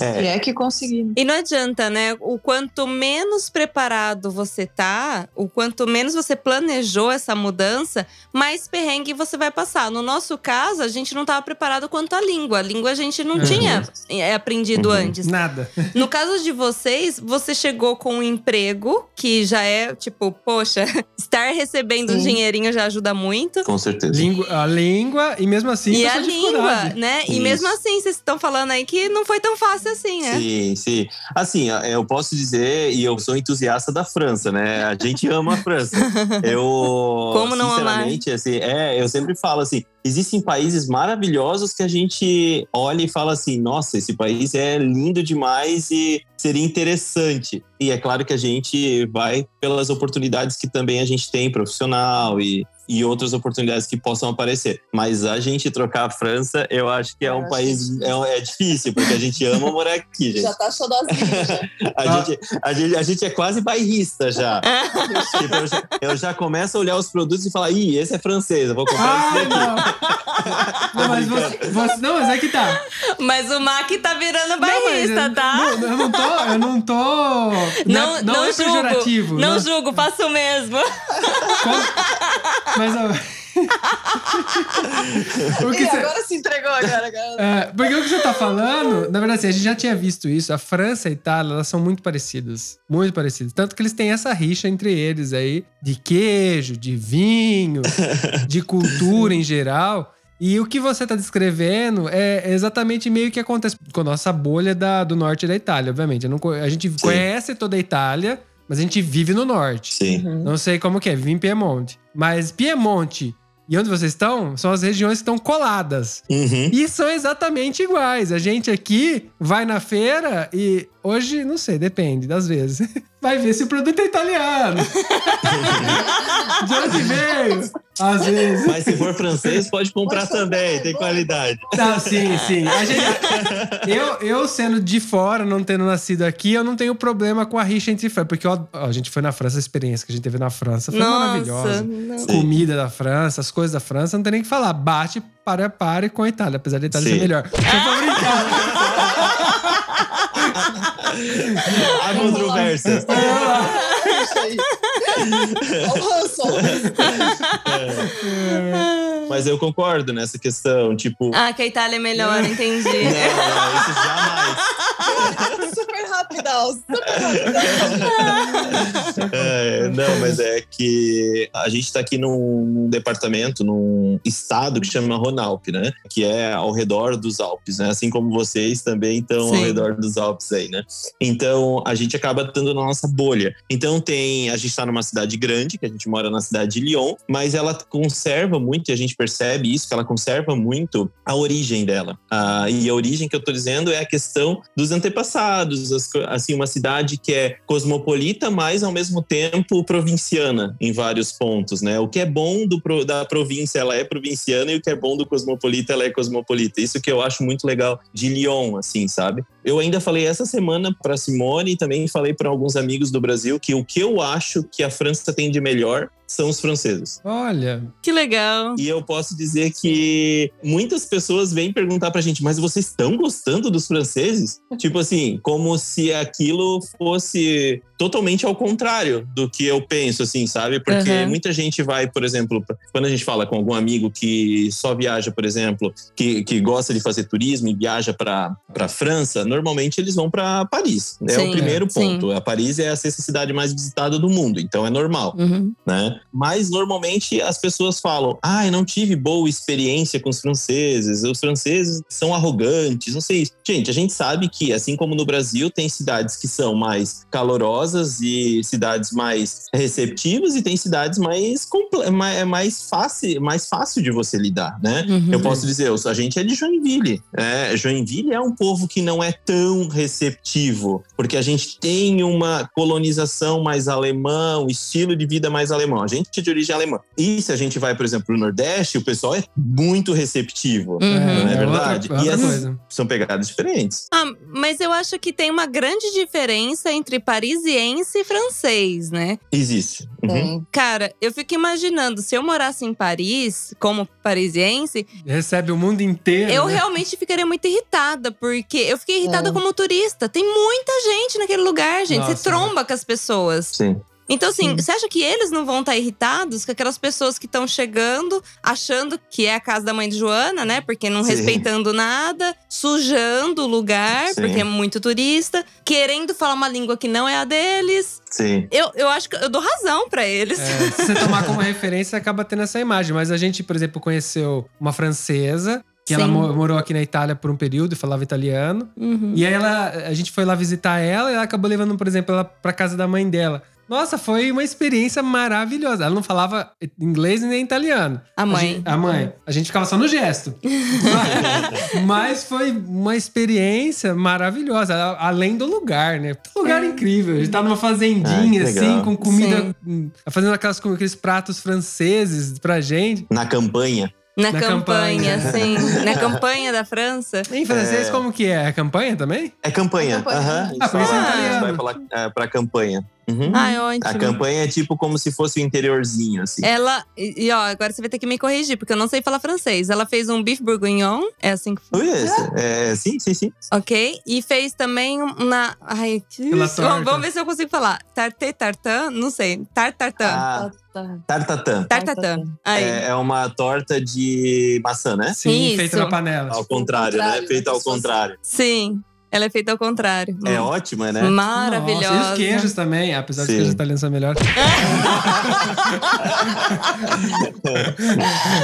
É, é que conseguimos. E não adianta, né? O quanto menos preparado você tá, o quanto menos você planejou essa mudança, mais perrengue você vai passar. No nosso caso, a gente não estava preparado quanto à língua. A língua a gente não Uhum. tinha é, aprendido Uhum. antes. Nada. No caso de vocês, você chegou com um emprego que já é tipo, poxa, estar recebendo um Sim. Dinheirinho já ajuda muito. com certeza. Língua, a língua, e mesmo assim, E a língua, né? E Isso. mesmo assim, vocês estão falando aí que não foi tão fácil assim, né? Sim, sim. Assim, eu posso dizer, e eu sou entusiasta da França, né? A gente ama a França. Eu, Como não amar? sinceramente, assim, é, eu sempre falo assim, existem países maravilhosos que a gente olha e fala assim, nossa, esse país é lindo demais e seria interessante. E é claro que a gente vai pelas oportunidades que também a gente tem profissional e e outras oportunidades que possam aparecer. Mas a gente trocar a França, eu acho que é Eu um país é, é difícil, porque a gente ama morar aqui, gente. Já tá xodozinho, já. A, gente, a, gente, a gente é quase bairrista já. Tipo, eu, já eu já começo a olhar os produtos e falar, ih, esse é francês, eu vou comprar Ah, esse daqui. não! não, mas você, você- não, mas é que tá. Mas o Mac tá virando Não, bairrista, tá? Não, eu não tô. Eu não tô. Não, é- não, é julgo. pejorativo. não né? julgo, faço o mesmo. Quando- Mas ó, o que você- agora se entregou, agora. É, porque o que você tá falando, na verdade, assim, a gente já tinha visto isso. A França e a Itália, elas são muito parecidas. Muito parecidas. Tanto que eles têm essa rixa entre eles aí, de queijo, de vinho, de cultura em geral. E o que você tá descrevendo é exatamente meio que acontece com a nossa bolha da- do norte da Itália, obviamente. Não a gente conhece toda a Itália, mas a gente vive no norte. Sim. Não sei como que é, vive em Piemonte. Mas Piemonte e onde vocês estão são as regiões que estão coladas. Uhum. E são exatamente iguais. A gente aqui vai na feira e Hoje, não sei, depende das vezes. Vai ver se o produto é italiano. De onde veio? Às vezes. Mas se for francês, pode comprar Pode também, é tem qualidade. Não, sim, sim. A gente- eu, eu sendo de fora, não tendo nascido aqui, eu não tenho problema com a rixa entre fãs. Porque ó, a gente foi na França, a experiência que a gente teve na França foi Nossa. maravilhosa. não. Comida da França, as coisas da França, não tem nem o que falar. Bate para a pare com a Itália, apesar da Itália Sim. ser melhor. Só pra brincar. Há controvérsias. Ranço. Mas eu concordo nessa questão, tipo. Ah, que a Itália é melhor, entendi. Não, não, isso jamais. Super rapidão, super rapidão. É, não, mas é que a gente está aqui num, departamento, num estado que chama Ronalp, né? Que é ao redor dos Alpes, né? Assim como vocês também estão ao redor dos Alpes aí, né? Então a gente acaba estando na nossa bolha. Então tem, a gente está numa cidade grande, que a gente mora na cidade de Lyon, mas ela conserva muito, e a gente percebe isso, que ela conserva muito a origem dela. Ah, e a origem que eu tô dizendo é a questão dos antepassados, as assim, uma cidade que é cosmopolita, mas ao mesmo tempo provinciana em vários pontos, né? O que é bom do, da província, ela é provinciana, e o que é bom do cosmopolita, ela é cosmopolita. Isso que eu acho muito legal de Lyon, assim, sabe? Eu ainda falei essa semana para Simone e também falei para alguns amigos do Brasil que o que eu acho que a França tem de melhor são os franceses. Olha, Que legal. E eu posso dizer que muitas pessoas vêm perguntar pra gente, mas vocês estão gostando dos franceses? tipo assim, como se aquilo fosse totalmente ao contrário do que eu penso, assim, sabe? Porque Uhum. muita gente vai, por exemplo, quando a gente fala com algum amigo que só viaja, por exemplo, que, que gosta de fazer turismo e viaja para França, normalmente eles vão pra Paris. É Sim, o primeiro sim. ponto. A Paris é a sexta cidade mais visitada do mundo, então é normal Uhum. né? Mas normalmente as pessoas falam: "Ah, eu não tive boa experiência com os franceses. Os franceses são arrogantes, não sei". Gente, a gente sabe que assim como no Brasil tem cidades que são mais calorosas e cidades mais receptivas e tem cidades mais comple- mais, mais fácil, mais fácil de você lidar, né? Uhum. Eu posso dizer, eu- a gente é de Joinville. É, Joinville é um povo que não é tão receptivo, porque a gente tem uma colonização mais alemã, um estilo de vida mais alemão. A gente é de origem alemã. E se a gente vai, por exemplo, para o Nordeste, o pessoal é muito receptivo. Uhum. Não é outra- verdade? outra E as- coisa. São pegadas diferentes. Ah, mas eu acho que tem uma grande diferença entre parisiense e francês, né? Existe. Uhum. Cara, eu fico imaginando, se eu morasse em Paris, como parisiense, Recebe o mundo inteiro. eu né? realmente ficaria muito irritada, porque eu fiquei irritada É. como turista. Tem muita gente naquele lugar, gente. Nossa, Você tromba com as pessoas. Sim. Então, assim, Sim. você acha que eles não vão estar irritados com aquelas pessoas que estão chegando, achando que é a casa da mãe de Joana, né? Porque não Sim. respeitando nada, sujando o lugar, Sim. porque é muito turista, querendo falar uma língua que não é a deles. Sim. Eu, eu acho que eu dou razão pra eles. É, se você tomar como referência, acaba tendo essa imagem. Mas a gente, por exemplo, conheceu uma francesa. Que ela Sim. morou aqui na Itália por um período e falava italiano. Uhum. E aí ela, a gente foi lá visitar ela e ela acabou levando, por exemplo, ela pra casa da mãe dela. Nossa, foi uma experiência maravilhosa. Ela não falava inglês nem italiano. A mãe. gente- a mãe. A gente ficava só no gesto. Mas foi uma experiência maravilhosa, a- além do lugar, né? Lugar incrível. A gente tá numa fazendinha, Ah, assim, com comida. Sim. hum, Fazendo aquelas, com aqueles pratos franceses pra gente. Na campanha. Na, Na campanha, campanha. sim. Na campanha da França. Em francês, É. como que é? A campanha também? É campanha. É campanha. Aham. Ah, por isso é A gente vai falar é, pra campanha. Uhum. Ai, ótimo. A campanha é tipo como se fosse o interiorzinho, assim. Ela. E, e, ó, agora você vai ter que me corrigir, porque eu não sei falar francês. Ela fez um beef bourguignon, é assim que Ui, esse- é, sim, sim, sim. Ok? E fez também uma. Ai, que torta. Vamos, ver se eu consigo falar. Tarte tartan? Não sei. Tartartan. Ah, tartatã. Tartatã. É, é uma torta de maçã, né? Sim, Isso. feito na panela. Ao contrário, né? contrário, ao como se fosse- contrário. Sim. Ela é feita ao contrário. É Hum. ótima, né? Maravilhosa. Nossa, e os queijos também, apesar dos Sim. queijos italianos são melhores.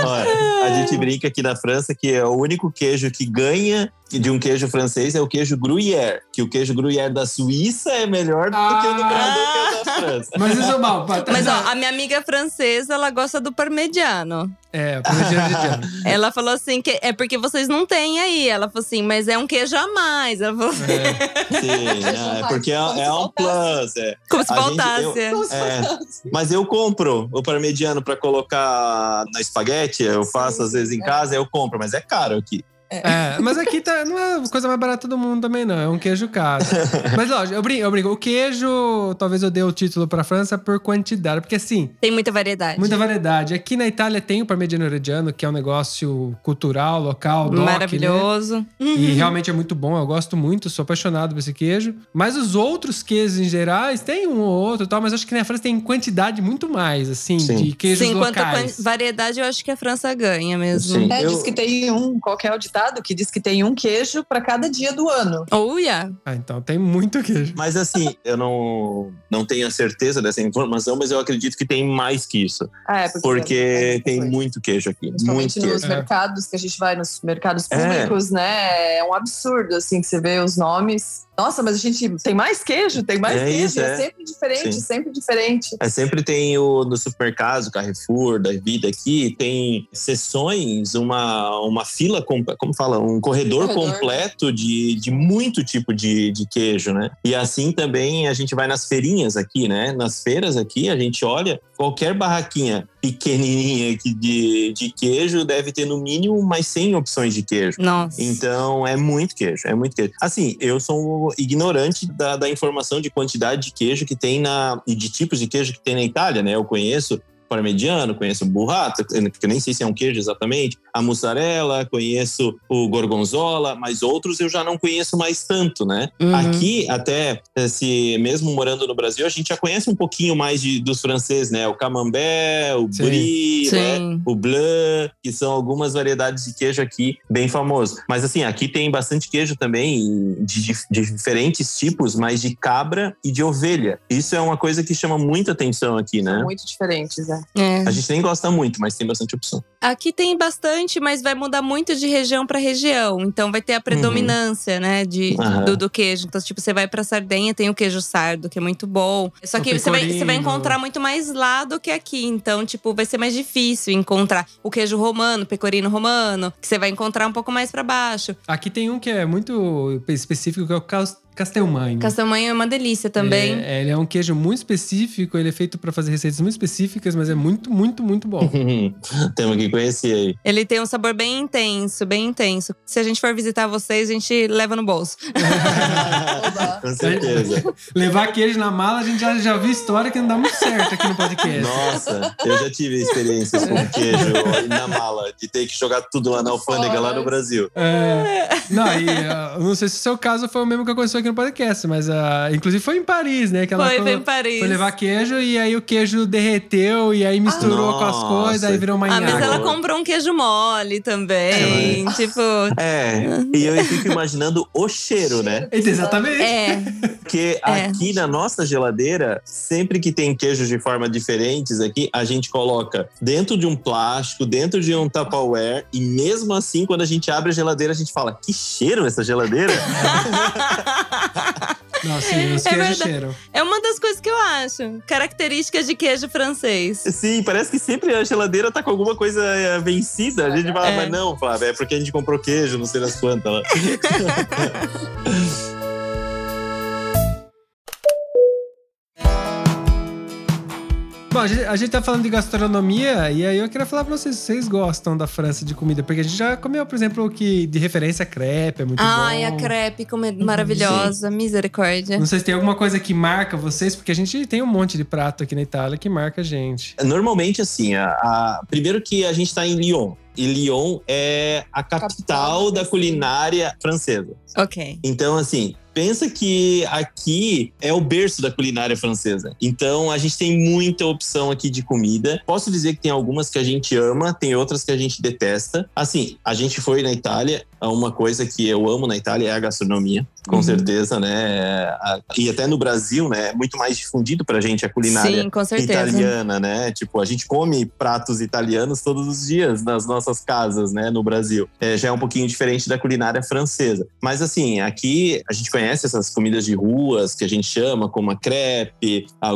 Olha, a gente brinca aqui na França que é o único queijo que ganha de um queijo francês é o queijo Gruyère, que o queijo Gruyère da Suíça é melhor do que o do Ah. Brasil que o da França. Mas isso, mal, pá, Mas ó, a minha amiga francesa, ela gosta do parmegiano. É, parmegiana de Diana. Ela falou assim que é porque vocês não têm aí. Ela falou assim, mas é um queijo a mais. Ela falou assim, É. Sim, não, é porque é, é um faltasse. plus. É. como se faltasse. É. fosse- Mas eu compro o parmegiano para colocar na espaguete, eu faço às vezes em é. casa, eu compro, mas é caro aqui. É, mas aqui tá, não é a coisa mais barata do mundo também, não. É um queijo caro. mas lógico, eu brinco, eu brinco. O queijo, talvez eu dê o título pra França por quantidade. Porque assim, Tem muita variedade. muita variedade. Aqui na Itália tem o Parmigiano Reggiano, que é um negócio cultural, local, doc, né? Maravilhoso. E realmente é muito bom, eu gosto muito, sou apaixonado por esse queijo. Mas os outros queijos em gerais, tem um ou outro e tal, mas acho que na França tem quantidade muito mais, assim, Sim. de queijos Sim, quanto a locais. quan- variedade, eu acho que a França ganha mesmo. Sim. É, Eu- diz que tem um, qual que é o ditado? Que diz que tem um queijo para cada dia do ano. Oh, yeah. Ah, então tem muito queijo. Mas assim, eu não, não tenho a certeza dessa informação, mas eu acredito que tem mais que isso. Ah, é, porque, Porque é, tem coisa. muito queijo aqui. Muito Principalmente nos queijo. mercados, que a gente vai nos mercados É. públicos, né? É um absurdo, assim, que você vê os nomes. Nossa, mas a gente tem mais queijo, tem mais É queijo. isso, é. é. sempre diferente, Sim. sempre diferente. É, sempre tem o no supermercado, Carrefour, da vida aqui, tem sessões, uma, uma fila, com- como fala, um corredor, Corredor. completo de, de muito tipo de, de queijo, né? E assim também a gente vai nas feirinhas aqui, né? Nas feiras aqui, a gente olha, qualquer barraquinha pequenininha aqui de, de queijo deve ter no mínimo mais 100 opções de queijo. Nossa. Então é muito queijo, é muito queijo. Assim, eu sou ignorante da, da informação de quantidade de queijo que tem na. e de tipos de queijo que tem na Itália, né? Eu conheço parmegiano, conheço burrata, que eu nem sei se é um queijo exatamente, a mussarela, conheço o gorgonzola, mas outros eu já não conheço mais tanto, né? Uhum. Aqui, até se mesmo morando no Brasil, a gente já conhece um pouquinho mais de, dos franceses, né? O camembert, o Sim. brie, né? O blanc, que são algumas variedades de queijo aqui bem famosos. Mas assim, aqui tem bastante queijo também de, de- de diferentes tipos, mas de cabra e de ovelha. Isso é uma coisa que chama muita atenção aqui, né? São muito diferentes, né? É. A gente nem gosta muito, mas tem bastante opção. Aqui tem bastante, mas vai mudar muito de região para região. Então vai ter a predominância, né, de, do, do queijo. Então, tipo, você vai pra Sardenha, tem o queijo sardo, que é muito bom. Só que você vai, você vai encontrar muito mais lá do que aqui. Então, tipo, vai ser mais difícil encontrar o queijo romano, pecorino romano, que você vai encontrar um pouco mais pra baixo. Aqui tem um que é muito específico, que é o cas- Castelmanho. Castelmanho é uma delícia também. Ele é, ele é um queijo muito específico, ele é feito pra fazer receitas muito específicas, mas é muito, muito, muito bom. Temos que conhecer aí. Ele tem um sabor bem intenso, bem intenso. Se a gente for visitar vocês, a gente leva no bolso. Com certeza. Levar queijo na mala, a gente já, já viu história que não dá muito certo aqui no podcast. Nossa, eu já tive experiências com queijo na mala, de ter que jogar tudo lá na alfândega, lá no Brasil. É, não, e ah, eu não sei se o seu caso foi o mesmo que aconteceu aqui no podcast, mas ah, inclusive foi em Paris, né? Que ela Foi, foi, foi em Paris. foi levar queijo e aí o queijo derreteu e aí misturou com as coisas, aí virou uma Ah, mas ela comprou um queijo mole também. tipo, É, e eu fico imaginando o cheiro, né? Exatamente. é. Porque É. aqui na nossa geladeira, sempre que tem queijos de forma diferentes aqui, a gente coloca dentro de um plástico, dentro de um Tupperware, e mesmo assim, quando a gente abre a geladeira, a gente fala: que cheiro essa geladeira? Não, sim, os É queijos verdade. cheiram. É uma das coisas que eu acho. Características de queijo francês. Sim, parece que sempre a geladeira tá com alguma coisa é, vencida. A gente fala, É. mas não, Flávio, é porque a gente comprou queijo, não sei das quantas Bom, a gente, a gente tá falando de gastronomia e aí eu queria falar pra vocês, vocês gostam da França de comida? Porque a gente já comeu, por exemplo, o que de referência crepe, é muito Ai, bom. a crepe como é maravilhosa. Misericórdia. Não sei se tem alguma coisa que marca vocês, porque a gente tem um monte de prato aqui na Itália que marca a gente. Normalmente, assim, a, a- primeiro que a gente tá em Lyon. E Lyon é a capital, Capital da culinária francesa. Ok. Então, assim, pensa que aqui é o berço da culinária francesa. Então, a gente tem muita opção aqui de comida. Posso dizer que tem algumas que a gente ama, tem outras que a gente detesta. Assim, a gente foi na Itália uma coisa que eu amo na Itália é a gastronomia, com Uhum. certeza, né? A- E até no Brasil, né? É muito mais difundido pra gente a culinária Sim, italiana, né? Tipo, a gente come pratos italianos todos os dias nas nossas casas, né? No Brasil. É, já é um pouquinho diferente da culinária francesa. Mas assim, aqui a gente conhece essas comidas de ruas que a gente chama como a crepe, a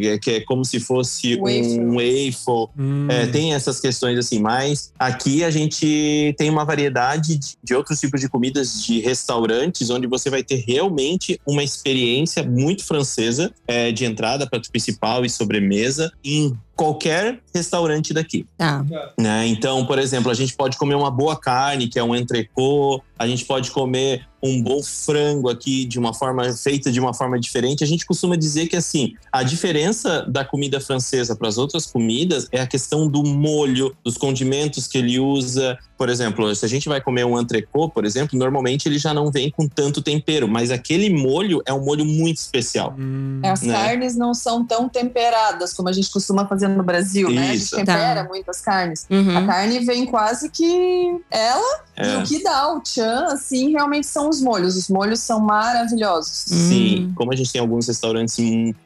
que é- que é como se fosse Waffle. um waffle. Hum. É, tem essas questões assim, mas aqui a gente tem uma variedade de, de outros tipos de comidas de restaurantes onde você vai ter realmente uma experiência muito francesa é, de entrada, prato principal e sobremesa em qualquer restaurante daqui. Tá. Né? Então, por exemplo, a gente pode comer uma boa carne, que é um entrecô, a gente pode comer um bom frango aqui de uma forma feita de uma forma diferente. A gente costuma dizer que assim, a diferença da comida francesa para as outras comidas é a questão do molho, dos condimentos que ele usa. Por exemplo, se a gente vai comer um entrecô, por exemplo, normalmente ele já não vem com tanto tempero, mas aquele molho é um molho muito especial. Hum. As Né? carnes não são tão temperadas como a gente costuma fazer no Brasil, né? A gente tempera Tá. muito as carnes. A Uhum. carne vem quase que ela e É. o que dá o tchan, assim, realmente são os molhos. Os molhos são maravilhosos. Sim, Hum. como a gente tem alguns restaurantes,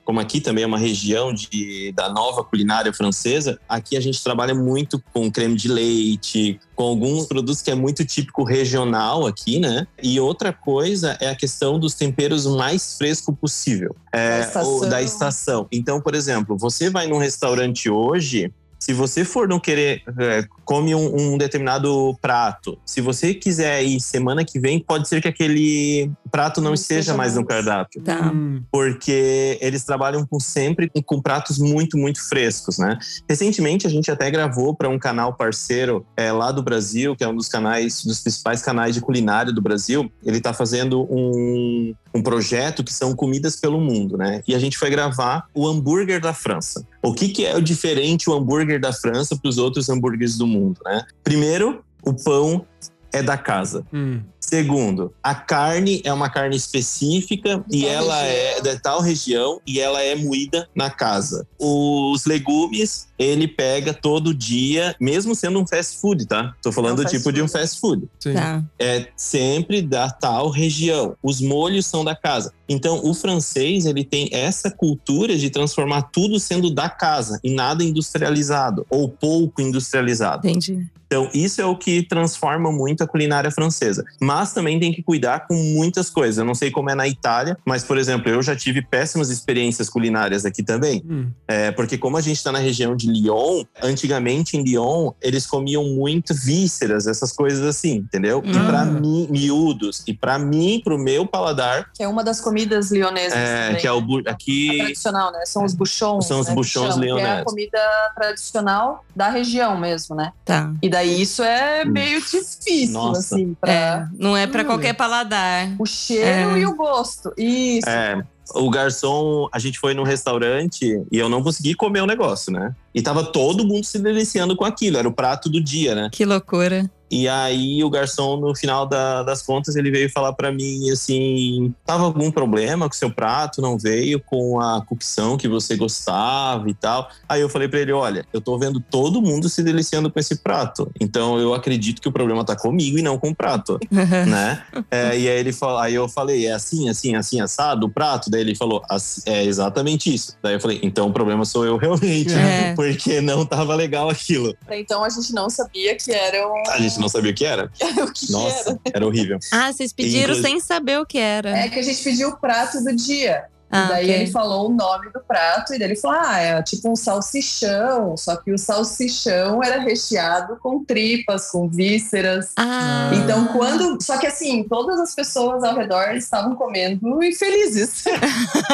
como aqui também é uma região de, da nova culinária francesa, aqui a gente trabalha muito com creme de leite, com alguns produtos que é muito típico regional aqui, né? E outra coisa é a questão dos temperos o mais fresco possível. É, Da estação. da estação. Então, por exemplo, você vai num restaurante hoje, se você for não querer, é, come um, um determinado prato. Se você quiser ir semana que vem, pode ser que aquele prato não, Não esteja mais no cardápio. Tá. Hum. Porque eles trabalham com sempre com, com pratos muito, muito frescos, né? Recentemente a gente até gravou para um canal parceiro é, lá do Brasil, que é um dos canais, dos principais canais de culinária do Brasil. Ele está fazendo um, um projeto que são comidas pelo mundo, né? E a gente foi gravar o hambúrguer da França. O que, que é o diferente o hambúrguer da França para os outros hambúrgueres do mundo, né? Primeiro, o pão é da casa. Hum. Segundo, a carne é uma carne específica e ela região. é da tal região e ela é moída na casa. Os legumes, ele pega todo dia, mesmo sendo um fast food, tá? Tô falando É um tipo de um food. fast food. Sim. Tá. É sempre da tal região. Os molhos são da casa. Então, o francês, ele tem essa cultura de transformar tudo sendo da casa e nada industrializado ou pouco industrializado. Entendi. Então, isso é o que transforma muito a culinária francesa. Mas também tem que cuidar com muitas coisas. Eu não sei como é na Itália, mas, por exemplo, eu já tive péssimas experiências culinárias aqui também. Hum. É, porque como a gente está na região de Lyon, antigamente em Lyon, eles comiam muito vísceras, essas coisas assim, entendeu? E Hum. para mim, miúdos. E para mim, pro meu paladar, Que é uma das comidas lionesas. é, também. que é o bu- A aqui tradicional, né? São os buchons. São os né, buchons Que é a comida tradicional da região mesmo, né? Tá. E daí isso é meio difícil, Nossa. assim, pra É, não é pra Olha. qualquer paladar. o cheiro É. e o gosto. Isso. É, o garçom, a gente foi num restaurante e eu não consegui comer o negócio, né? E tava todo mundo se deliciando com aquilo, era o prato do dia, né? Que loucura. E aí o garçom, no final da- das contas, ele veio falar pra mim assim: tava algum problema com o seu prato, não veio com a cocção que você gostava e tal. Aí eu falei pra ele: olha, eu tô vendo todo mundo se deliciando com esse prato. Então eu acredito que o problema tá comigo e não com o prato, né? É, e aí ele falou, aí eu falei: é assim, assim, assim, assado o prato? Daí ele falou: "Assim, é exatamente isso. Daí eu falei: então o problema sou eu realmente, É. porque não tava legal aquilo. Então a gente não sabia que era um... Não sabia o que era. o que Nossa, era. era horrível. Ah, vocês pediram Inclusive- sem saber o que era. É que a gente pediu o prato do dia. Ah, e daí ok. ele falou o nome do prato, e daí ele falou: ah, é tipo um salsichão. Só que o salsichão era recheado com tripas, com vísceras. Ah. Então, quando. Só que assim, todas as pessoas ao redor estavam comendo e felizes.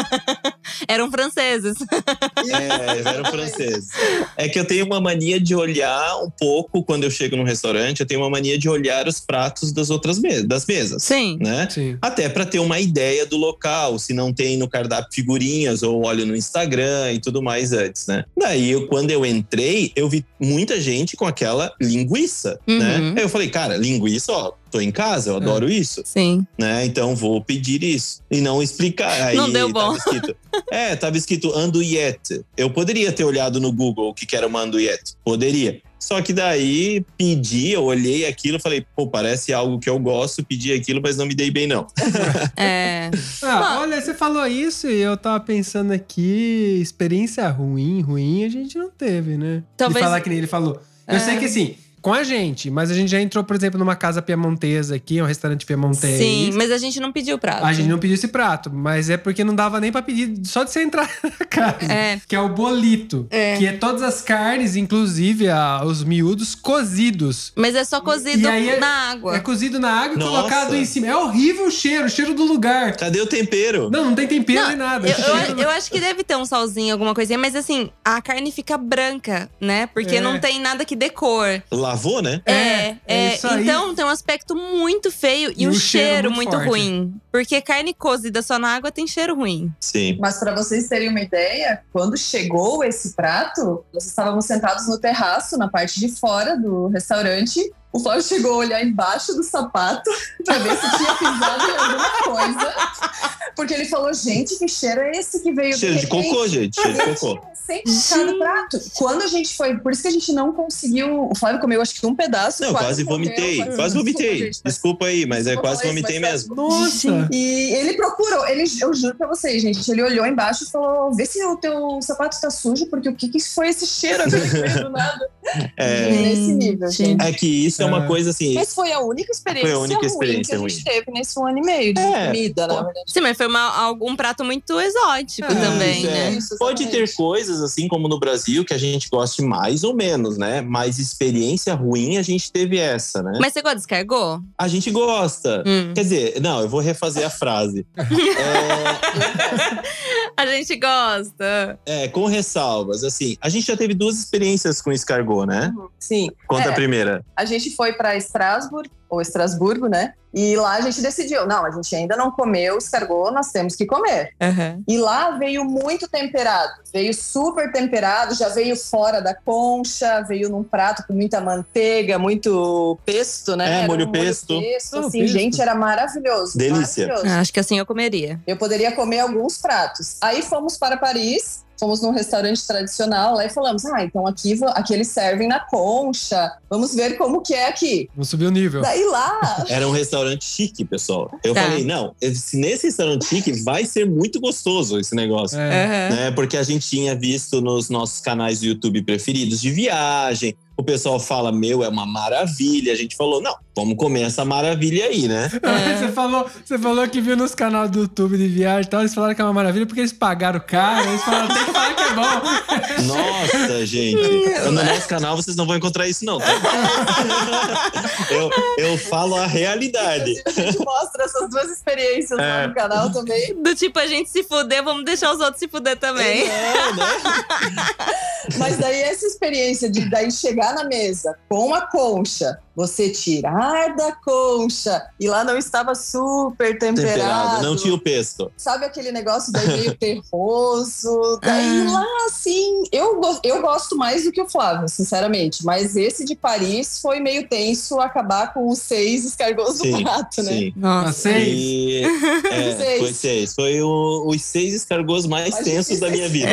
Eram franceses. É, eram franceses. É que eu tenho uma mania de olhar um pouco quando eu chego num restaurante, eu tenho uma mania de olhar os pratos das outras mesas, das mesas. Sim. Né? Sim. Até para ter uma ideia do local, se não tem no cardápio figurinhas ou olho no Instagram e tudo mais antes, né? Daí, eu, quando eu entrei, eu vi muita gente com aquela linguiça, Uhum. né? Aí eu falei, cara, linguiça, ó, tô em casa, eu adoro isso, Sim. né? Então vou pedir isso e não explicar. Aí, Não deu bom. Escrito, é, tava escrito andouillette. Eu poderia ter olhado no Google o que era uma andouillette, poderia. Só que daí pedi, eu olhei aquilo e falei, pô, parece algo que eu gosto, pedi aquilo, mas não me dei bem, não. É. Ah, olha, você falou isso e eu tava pensando aqui, experiência ruim, ruim a gente não teve, né? Talvez- De falar que nem ele falou. Eu É. sei que assim, com a gente, mas a gente já entrou, por exemplo, numa casa piemontesa aqui, um restaurante piemontês. Sim, mas a gente não pediu prato. A gente não pediu esse prato, mas é porque não dava nem pra pedir só de você entrar na casa. É. Que é o bolito. É. Que é todas as carnes, inclusive a- os miúdos, cozidos. Mas é só cozido E aí é- na água. É cozido na água e colocado em cima. É horrível o cheiro, o cheiro do lugar. Cadê o tempero? Não, não tem tempero Não, nem nada. Eu, eu, eu acho que deve ter um salzinho, alguma coisinha, mas assim, a carne fica branca, né? Porque É. não tem nada que decor. Lavou, né? É, É, é é, isso aí. então tem um aspecto muito feio e, E um o cheiro cheiro, muito muito, ruim. Porque carne cozida só na água tem cheiro ruim. Sim. Mas para vocês terem uma ideia, quando chegou esse prato, nós estávamos sentados no terraço, na parte de fora do restaurante. O Flávio chegou a olhar embaixo do sapato para ver se tinha pisado em alguma coisa. Porque ele falou: gente, que cheiro é esse que veio Cheiro de repente?" cocô, gente. Cheiro de cocô. tinha recém colocado o prato. Quando a gente foi, por isso que a gente não conseguiu. O Flávio comeu acho que um pedaço. Não, quase comeu, vomitei. Quase desculpa, vomitei. gente, mas- Desculpa aí, mas é Desculpa quase falar isso, vomitei mesmo. Nossa! E ele procurou, ele, eu juro pra vocês, gente, ele olhou embaixo e falou: vê se o teu sapato tá sujo, porque o que, que foi esse cheiro que veio do nada? É, Nesse nível, gente. é que isso é uma É. coisa assim. Mas foi a única experiência, Foi a única ruim experiência que a gente ruim. teve nesse um ano e meio de É. comida, na verdade. Sim, mas foi uma, algum prato muito exótico É, também, Isso, é. né? Isso, Pode ter coisas, assim como no Brasil, que a gente goste mais ou menos, né? Mas experiência ruim, a gente teve essa, né? Mas você gosta de escargot? A gente gosta. Hum. Quer dizer, não, eu vou refazer a frase. A gente gosta. É, com ressalvas, assim, a gente já teve duas experiências com escargot, né? Sim. Conta É. a primeira. A gente foi para Estrasburgo, ou Estrasburgo, né? E lá a gente decidiu, não, a gente ainda não comeu escargot, nós temos que comer. E lá veio muito temperado, veio super temperado, já veio fora da concha, veio num prato com muita manteiga, muito pesto, né? É, Era molho um pesto. Ah, assim, pesto. gente, era maravilhoso. Delícia. maravilhoso. Acho que assim eu comeria. Eu poderia comer alguns pratos. Aí fomos para Paris, fomos num restaurante tradicional lá e falamos: ah, então aqui, aqui eles servem na concha, vamos ver como que é aqui. Vamos subir o nível. Daí lá, Era um restaurante chique, pessoal. Eu Tá. falei, não, esse- nesse restaurante chique vai ser muito gostoso esse negócio. É. né? Porque a gente tinha visto nos nossos canais do YouTube preferidos de viagem. O pessoal fala, meu, é uma maravilha. A gente falou, não, vamos comer essa maravilha aí, né? Você, falou, você falou que viu nos canais do YouTube de viagem e tal, eles falaram que é uma maravilha porque eles pagaram caro, eles falaram, tem que falar que é bom. Nossa, gente. No nosso canal vocês não vão encontrar isso, não. tá? eu, eu falo a realidade. a gente mostra essas duas experiências lá É. no canal também. Do tipo, a gente se fuder, vamos deixar os outros se fuder também. É, né? Mas daí essa experiência de daí chegar na mesa com a concha, você tirar da concha e lá não estava super temperado. Temperado, não tinha o pesto. Sabe aquele negócio daí meio terroso? Daí Ah. lá, assim, eu, eu gosto mais do que o Flávio, sinceramente. Mas esse de Paris foi meio tenso acabar com os seis escargots do Sim, prato, né? sim. Nossa. Seis. E, é, Seis. foi seis. Foi o- os seis escargos mais Mais tensos da minha vida.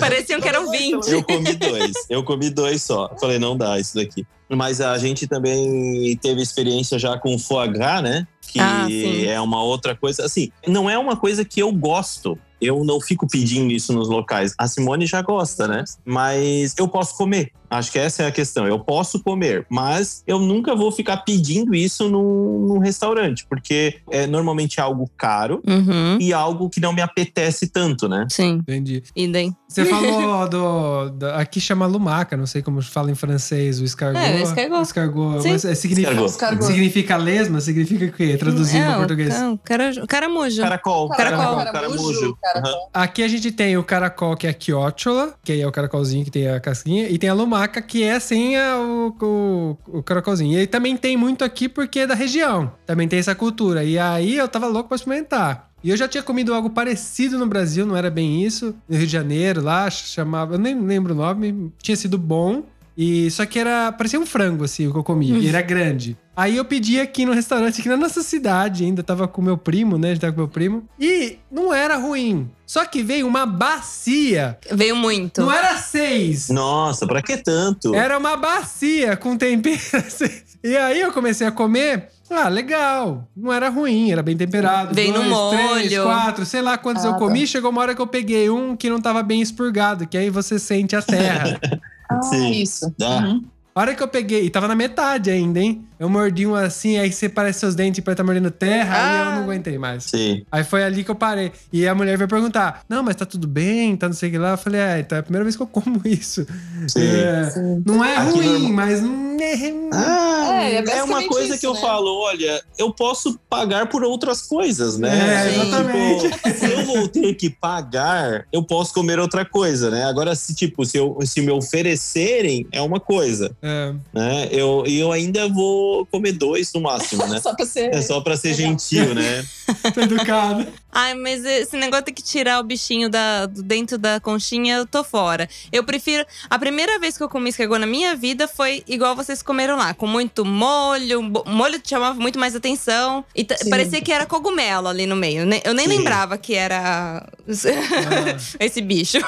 Pareciam que eram 20. Eu comi dois. Eu comi dois só. Falei, não dá isso daqui. Mas a gente também teve experiência já com foie gras, né? Que Ah, é uma outra coisa. Assim, não é uma coisa que eu gosto. Eu não fico pedindo isso nos locais. A Simone já gosta, né? Mas eu posso comer. Acho que essa é a questão. Eu posso comer, mas eu nunca vou ficar pedindo isso num, num restaurante, porque é normalmente algo caro Uhum. e algo que não me apetece tanto, né? Sim, Entendi. idem. Você falou do, do- Aqui chama lumaca, não sei como fala em francês, o escargot. É, escargot. Escargot. Sim. Mas, é, significa, Escargot. Escargot. significa lesma? Significa o quê? Traduzindo é, para português. O cara, caramujo. Caracol. Caracol. Caramujo. Caracol. Aqui a gente tem o caracol, que é a quióchola, que aí é o caracolzinho que tem a casquinha, e tem a lumaca, que é sem a- o, o, o caracolzinho. E aí também tem muito aqui porque é da região. Também tem essa cultura. E aí eu tava louco pra experimentar. E eu já tinha comido algo parecido no Brasil, não era bem isso. No Rio de Janeiro, lá, chamava. Eu nem lembro o nome, tinha sido bom. E só que era. Parecia um frango, assim, o que eu comi. E era grande. Aí eu pedi aqui no restaurante, aqui na nossa cidade, ainda tava com meu primo, né? A gente tava com meu primo. E não era ruim. Só que veio uma bacia. Veio muito. Não era seis. Nossa, pra que tanto? Era uma bacia com tempero. assim. E aí eu comecei a comer. Ah, legal. Não era ruim, era bem temperado. Veio no Dois, três, molho. quatro, sei lá quantos Ah, eu tá. comi. Chegou uma hora que eu peguei um que não tava bem expurgado, que aí você sente a terra. Ah, Sim. isso. Dá. Uhum. A hora que eu peguei, e tava na metade ainda, hein? Eu mordi um assim, aí você parece seus dentes pra estar mordendo terra, aí eu Ah. não aguentei mais. Sim. Aí foi ali que eu parei. E a mulher veio perguntar: Não, mas tá tudo bem, tá não sei o que lá. Eu falei: É, então é a primeira vez que eu como isso. Sim. É, Sim. não é Aqui ruim, normal- mas não é. Ah, É, é é, uma coisa isso, que eu né? falo, olha, eu posso pagar por outras coisas, né? É, Sim. exatamente. Tipo, se eu vou ter que pagar, eu posso comer outra coisa, né? Agora, se tipo, se, eu, se me oferecerem, é uma coisa, É. né? Eu, e eu ainda vou comer dois no máximo, né? Só pra ser. É só pra ser Legal. gentil, né? Tô educado. Ai, mas esse negócio de que tirar o bichinho da, dentro da conchinha, eu tô fora. Eu prefiro. A primeira vez que eu comi escargot na minha vida foi igual vocês comeram lá, com muito molho. molho que chamava muito mais atenção. E Sim. parecia que era cogumelo ali no meio. né? Eu nem Sim. lembrava que era esse bicho.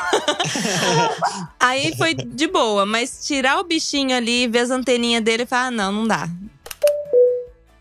Aí foi de boa, mas tirar o bichinho ali, ver as anteninhas dele e falar: ah, não, não dá.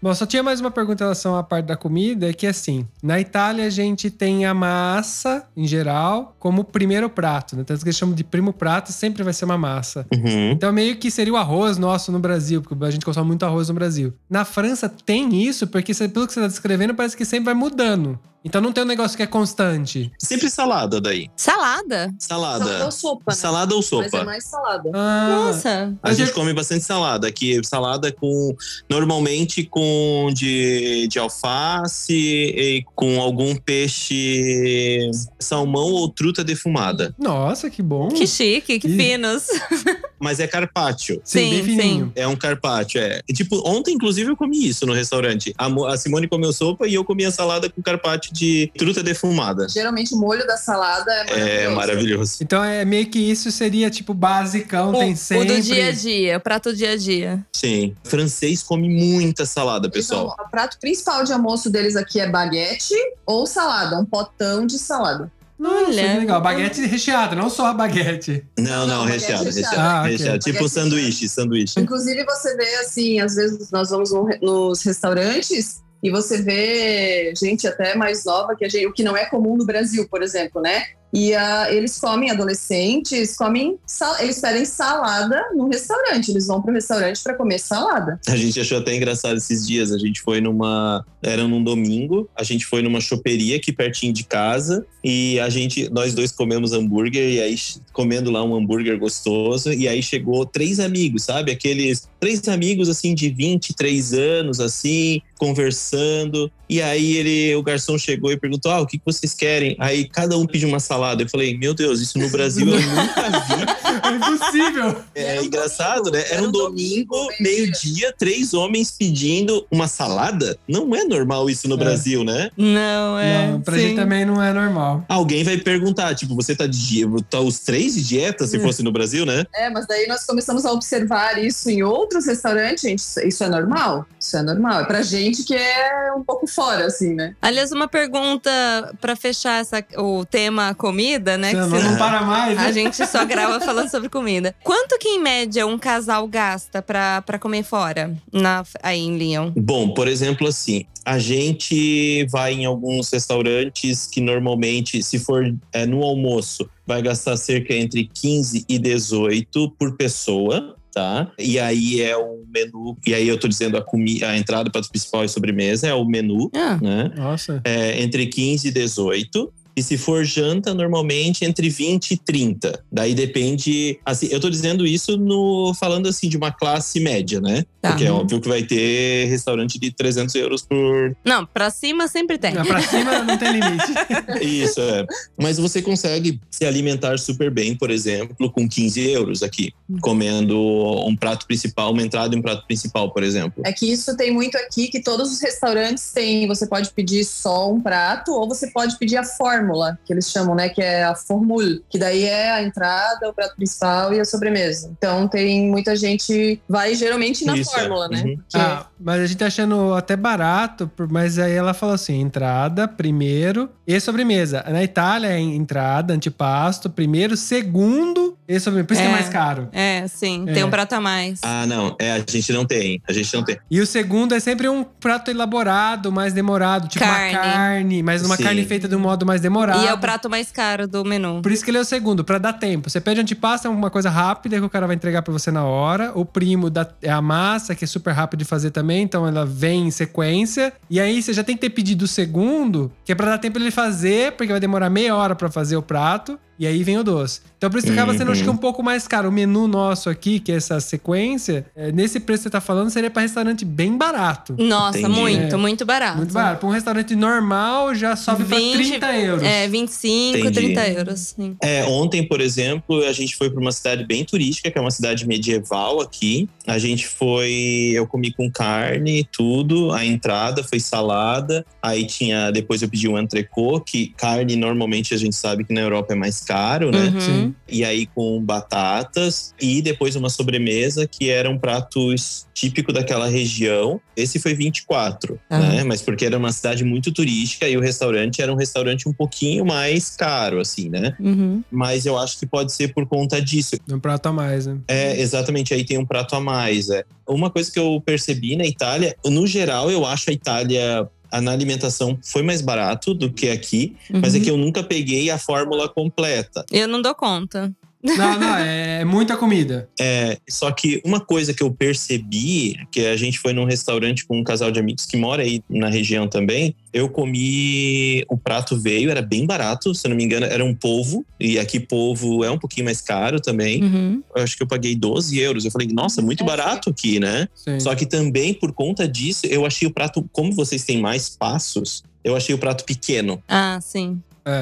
Bom, só tinha mais uma pergunta em relação à parte da comida, que assim, na Itália a gente tem a massa, em geral, como primeiro prato, né? Tanto que eles chamam de primo prato, sempre vai ser uma massa. Uhum. Então meio que seria o arroz nosso no Brasil, porque a gente consome muito arroz no Brasil. Na França tem isso, porque pelo que você tá descrevendo, parece que sempre vai mudando. Então não tem um negócio que é constante. Sempre salada daí. Salada? Salada. Salada ou sopa, né? Salada ou Mas é sopa? mais salada. Ah, Nossa. A gente come bastante salada aqui. Salada com. Normalmente com de, de alface e com algum peixe. salmão ou truta defumada. Nossa, que bom. Que chique, que Ih. finos. Mas é carpaccio. Sim, bem Sim, fininho. É um carpaccio, é. E, Tipo, ontem, inclusive, eu comi isso no restaurante. A, a Simone comeu sopa e eu comi a salada com carpaccio de truta defumada. Geralmente o molho da salada é maravilhoso. É maravilhoso. Então é meio que isso seria tipo basicão, tem O, sempre. o do dia a dia, o prato do dia a dia. Sim. Francês come muita salada, pessoal. Então, o prato principal de almoço deles aqui é baguete ou salada, um potão de salada. Nossa, Olha. legal. Baguete recheada, não só a baguete. Não, não, Não, recheado. recheado. Ah, ok. recheado. Tipo Baguete sanduíche, sanduíche. Inclusive, você vê assim, às vezes nós vamos nos restaurantes e você vê gente até mais nova que gente, o que não é comum no Brasil, por exemplo, né? E ah, eles comem adolescentes, comem sal- eles pedem salada no restaurante. Eles vão pro restaurante para comer salada. A gente achou até engraçado esses dias. A gente foi numa. Era num domingo. A gente foi numa choperia aqui pertinho de casa. E a gente, nós dois comemos hambúrguer. E aí, comendo lá um hambúrguer gostoso. E aí chegou três amigos, sabe? Aqueles três amigos, assim, de 23 anos, assim, conversando. E aí ele, o garçom chegou e perguntou: Ah, o que que vocês querem? Aí cada um pediu uma salada. Eu falei: Meu Deus, isso no Brasil eu nunca vi. É impossível. É Era um engraçado, domingo, né? Era era um domingo, domingo, meio-dia. três homens pedindo uma salada. Não é normal isso no É. Brasil, né? Não, é. não, pra sim. gente também não é normal. Alguém vai perguntar, tipo, você tá de dieta? Tá os três de dieta, se É. fosse no Brasil, né? É, mas daí nós começamos a observar isso em outros restaurantes, gente. Isso, isso é normal? Isso é normal. É pra gente que é um pouco fora, assim, né? Aliás, uma pergunta pra fechar essa, o tema comida, né? Você que não, não para mais, né? a gente só grava falando sobre comida. Quanto que, em média, um casal gasta pra, pra comer fora na, aí em Lyon? Bom, por exemplo, assim, a gente vai em alguns restaurantes que normalmente, se for é, no almoço, vai gastar cerca entre 15 e 18 por pessoa. Tá? E aí é o menu, e aí eu tô dizendo a, comi a entrada, prato principal e sobremesa, é o menu, Ah, né? Nossa. é, entre 15 e 18. E se for janta, normalmente entre 20 e 30. Daí depende. Assim, eu tô dizendo isso no falando assim de uma classe média, né? Tá. Porque é óbvio que vai ter restaurante de 300 euros por. não, pra cima sempre tem. Pra cima não tem limite. Isso, é. Mas você consegue se alimentar super bem, por exemplo, com 15 euros aqui. Comendo um prato principal, uma entrada e um prato principal, por exemplo. É que isso tem muito aqui, que todos os restaurantes têm. Você pode pedir só um prato ou você pode pedir a forma fórmula, que eles chamam, né? Que é a formule, que daí é a entrada, o prato principal e a sobremesa. Então tem muita gente vai geralmente na Isso, é. fórmula, né? Uhum. Porque- Ah, mas a gente tá achando até barato, mas aí ela falou assim: entrada, primeiro e sobremesa. Na Itália é entrada, antipasto, primeiro, segundo e sobremesa. Por isso que é É. mais caro. É, sim, É. tem um prato a mais. Ah, não. É, a gente não tem. A gente não tem. E o segundo é sempre um prato elaborado, mais demorado, tipo Carne. uma carne, mas uma Sim. carne feita de um modo mais demorado. E é o prato mais caro do menu. Por isso que ele é o segundo, pra dar tempo. Você pede antipasto, é uma coisa rápida que o cara vai entregar pra você na hora. O primo dá- é a massa, que é super rápido de fazer também, então ela vem em sequência. E aí você já tem que ter pedido o segundo, que é pra dar tempo ele fazer, porque vai demorar meia hora pra fazer o prato. E aí vem o doce. Então por isso que acaba sendo, Uhum. acho que um pouco mais caro. O menu nosso aqui, que é essa sequência, é, nesse preço que você tá falando, seria pra restaurante bem barato. Nossa, Entendi. muito, É. muito barato. Muito barato. Pra um restaurante normal, já sobe pra 20, 30 euros. É, 25, Entendi. 30 euros. Sim. É, ontem, por exemplo, a gente foi para uma cidade bem turística, que é uma cidade medieval aqui. A gente foi, eu comi com carne e tudo. A entrada foi salada. Aí tinha, depois eu pedi um entrecô, que carne normalmente a gente sabe que na Europa é mais caro, né? Uhum. E aí com batatas e depois uma sobremesa que era um prato típico daquela região. Esse foi 24, Ah. né? Mas porque era uma cidade muito turística e o restaurante era um restaurante um pouquinho mais caro, assim, né? Uhum. Mas eu acho que pode ser por conta disso. Um prato a mais, né? É, exatamente, aí tem um prato a mais. É. Uma coisa que eu percebi na Itália, no geral, eu acho a Itália. A- Na alimentação foi mais barato do que aqui, mas é Uhum. que eu nunca peguei a fórmula completa. Eu não dou conta. Não, não, é muita comida. É, só que uma coisa que eu percebi, que a gente foi num restaurante com um casal de amigos que mora aí na região também, eu comi, o prato veio, era bem barato, se eu não me engano, era um polvo, e aqui polvo é um pouquinho mais caro também. Uhum. Eu acho que eu paguei 12 euros. Eu falei, nossa, muito É, barato aqui, né? Sim. Só que também, por conta disso, eu achei o prato, como vocês têm mais passos, eu achei o prato pequeno. Ah, sim.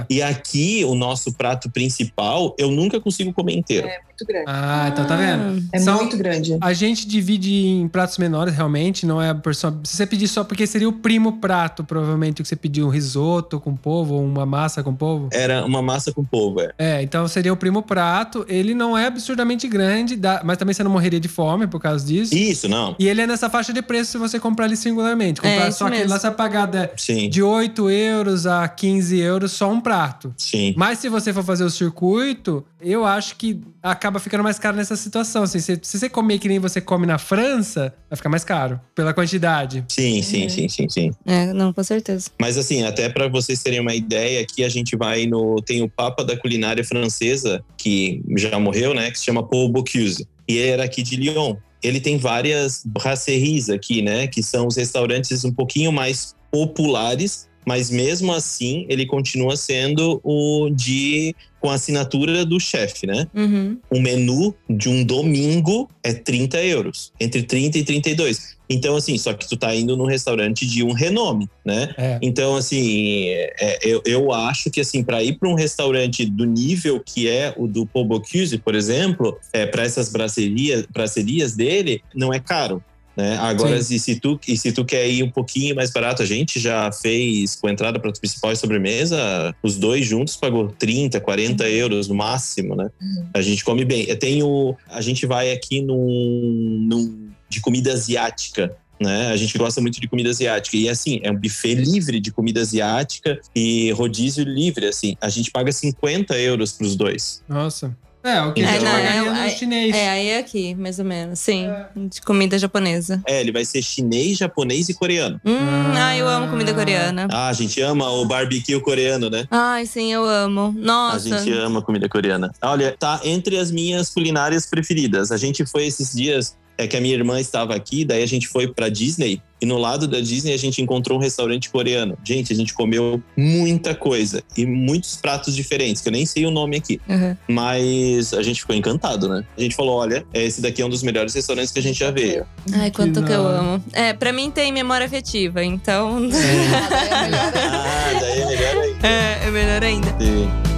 E aqui, o nosso prato principal, eu nunca consigo comer inteiro. É muito grande. Ah, então tá vendo? É São- muito grande. A gente divide em pratos menores, realmente, não é por só. Se você pedir só porque seria o primo prato, provavelmente, que você pediu um risoto com polvo ou uma massa com polvo. Era uma massa com polvo, é. É, então seria o primo prato. Ele não é absurdamente grande, dá- mas também você não morreria de fome por causa disso. Isso, não. E ele é nessa faixa de preço se você comprar ele singularmente. Comprar É, só aquele lá, você vai pagar de, Sim, de 8 euros a 15 euros só um prato. sim. Mas se você for fazer o circuito, eu acho que acaba ficando mais caro nessa situação. Assim, se, se você comer que nem você come na França, vai ficar mais caro pela quantidade. Sim, sim, sim, sim, sim. É, não, com certeza. Mas assim, até para vocês terem uma ideia, aqui a gente vai no. Tem o Papa da Culinária Francesa, que já morreu, né? Que se chama Paul Bocuse. E ele era aqui de Lyon. Ele tem várias brasseries aqui, né? Que são os restaurantes um pouquinho mais populares, mas mesmo assim ele continua sendo o de com a assinatura do chefe, né? Uhum. um menu de um domingo é 30 euros. Entre 30 e 32. Então, assim, só que tu tá indo num restaurante de um renome, né? É. Então, assim, é, eu, eu acho que, assim, para ir para um restaurante do nível que é o do Paul Bocuse, por exemplo, é, para essas bracerias, bracerias dele, não é caro. Né? Agora, Sim. e se, tu, e se tu quer ir um pouquinho mais barato, a gente já fez com entrada, prato principal e sobremesa, os dois juntos pagou 30, 40 euros no máximo, né? A gente come bem. Eu tenho, a gente vai aqui num, num de comida asiática. Né? A gente gosta muito de comida asiática. E assim, é um buffet livre de comida asiática e rodízio livre. Assim, a gente paga 50 euros para os dois. Nossa. É, o que a É, não, pagaria é- no é- chinês. É, aí é aqui, mais ou menos. Sim, de comida japonesa. É, ele vai ser chinês, japonês e coreano. Hum, Ah. ai, eu amo comida coreana. Ah, a gente ama o barbecue coreano, né? Ai, sim, eu amo. A Nossa. gente ama comida coreana. Olha, tá entre as minhas culinárias preferidas. A gente foi esses dias, é que a minha irmã estava aqui, daí a gente foi pra Disney e no lado da Disney a gente encontrou um restaurante coreano. Gente, a gente comeu muita coisa e muitos pratos diferentes, que eu nem sei o nome aqui, Uhum. mas a gente ficou encantado, né? A gente falou, olha, esse daqui é um dos melhores restaurantes que a gente já veio. Ai, quanto que, da eu amo. É, pra mim tem memória afetiva, então daí é melhor ainda. Ah, daí é melhor ainda. é, é melhor ainda. Sim.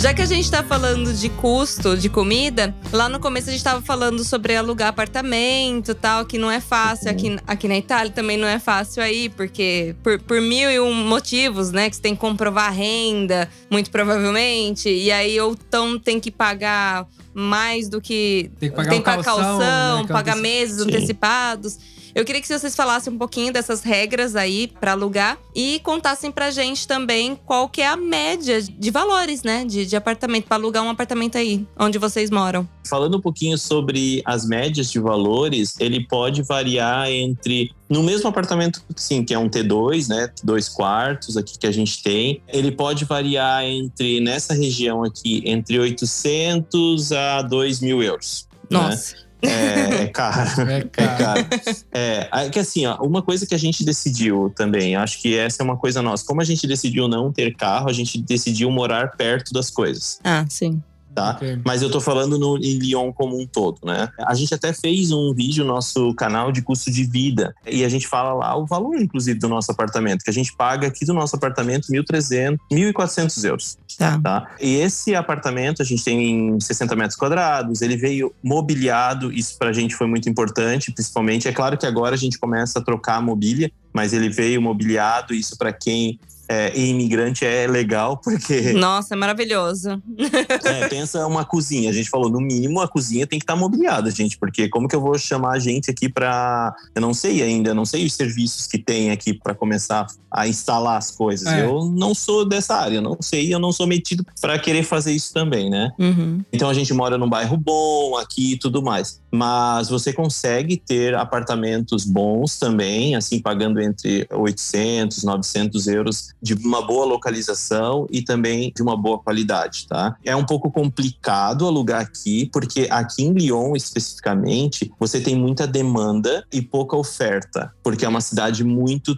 Já que a gente tá falando de custo de comida, lá no começo a gente tava falando sobre alugar apartamento tal, que não é fácil aqui, aqui na Itália, também não é fácil aí, porque por, por mil e um motivos, né? Que você tem que comprovar a renda, muito provavelmente, e aí ou então tem que pagar mais do que. Tem que pagar um pagar calção, né, que pagar meses Sim. antecipados. Eu queria que vocês falassem um pouquinho dessas regras aí pra alugar e contassem pra gente também qual que é a média de valores, né, de, de apartamento, pra alugar um apartamento aí, onde vocês moram. Falando um pouquinho sobre as médias de valores, ele pode variar entre no mesmo apartamento, sim, que é um T2, né, dois quartos aqui que a gente tem, ele pode variar entre nessa região aqui entre 800 a 2 mil euros. né? É, é caro. É É caro. caro. É, é que assim, ó, uma coisa que a gente decidiu também, acho que essa é uma coisa nossa. Como a gente decidiu não ter carro, a gente decidiu morar perto das coisas, Ah, sim. Tá? Mas eu tô falando no, em Lyon como um todo, né? A gente até fez um vídeo no nosso canal de custo de vida e a gente fala lá o valor, inclusive, do nosso apartamento, que a gente paga aqui do nosso apartamento 1.300, 1.400 euros Tá. tá? E esse apartamento, a gente tem 60 metros quadrados, ele veio mobiliado, isso pra gente foi muito importante, principalmente. É claro que agora a gente começa a trocar a mobília, mas ele veio mobiliado, isso para quem é imigrante é legal, porque Nossa, é maravilhoso. é, pensa uma cozinha. A gente falou, no mínimo, a cozinha tem que estar mobiliada, gente, porque como que eu vou chamar a gente aqui para. Eu não sei ainda, eu não sei os serviços que tem aqui para começar a instalar as coisas. É. Eu não sou dessa área, eu não sei, eu não sou metido para querer fazer isso também, né? Uhum. Então a gente mora num bairro bom aqui e tudo mais. Mas você consegue ter apartamentos bons também, assim, pagando entre 800, 900 euros de uma boa localização e também de uma boa qualidade, tá? É um pouco complicado alugar aqui, porque aqui em Lyon, especificamente, você tem muita demanda e pouca oferta, porque é uma cidade muito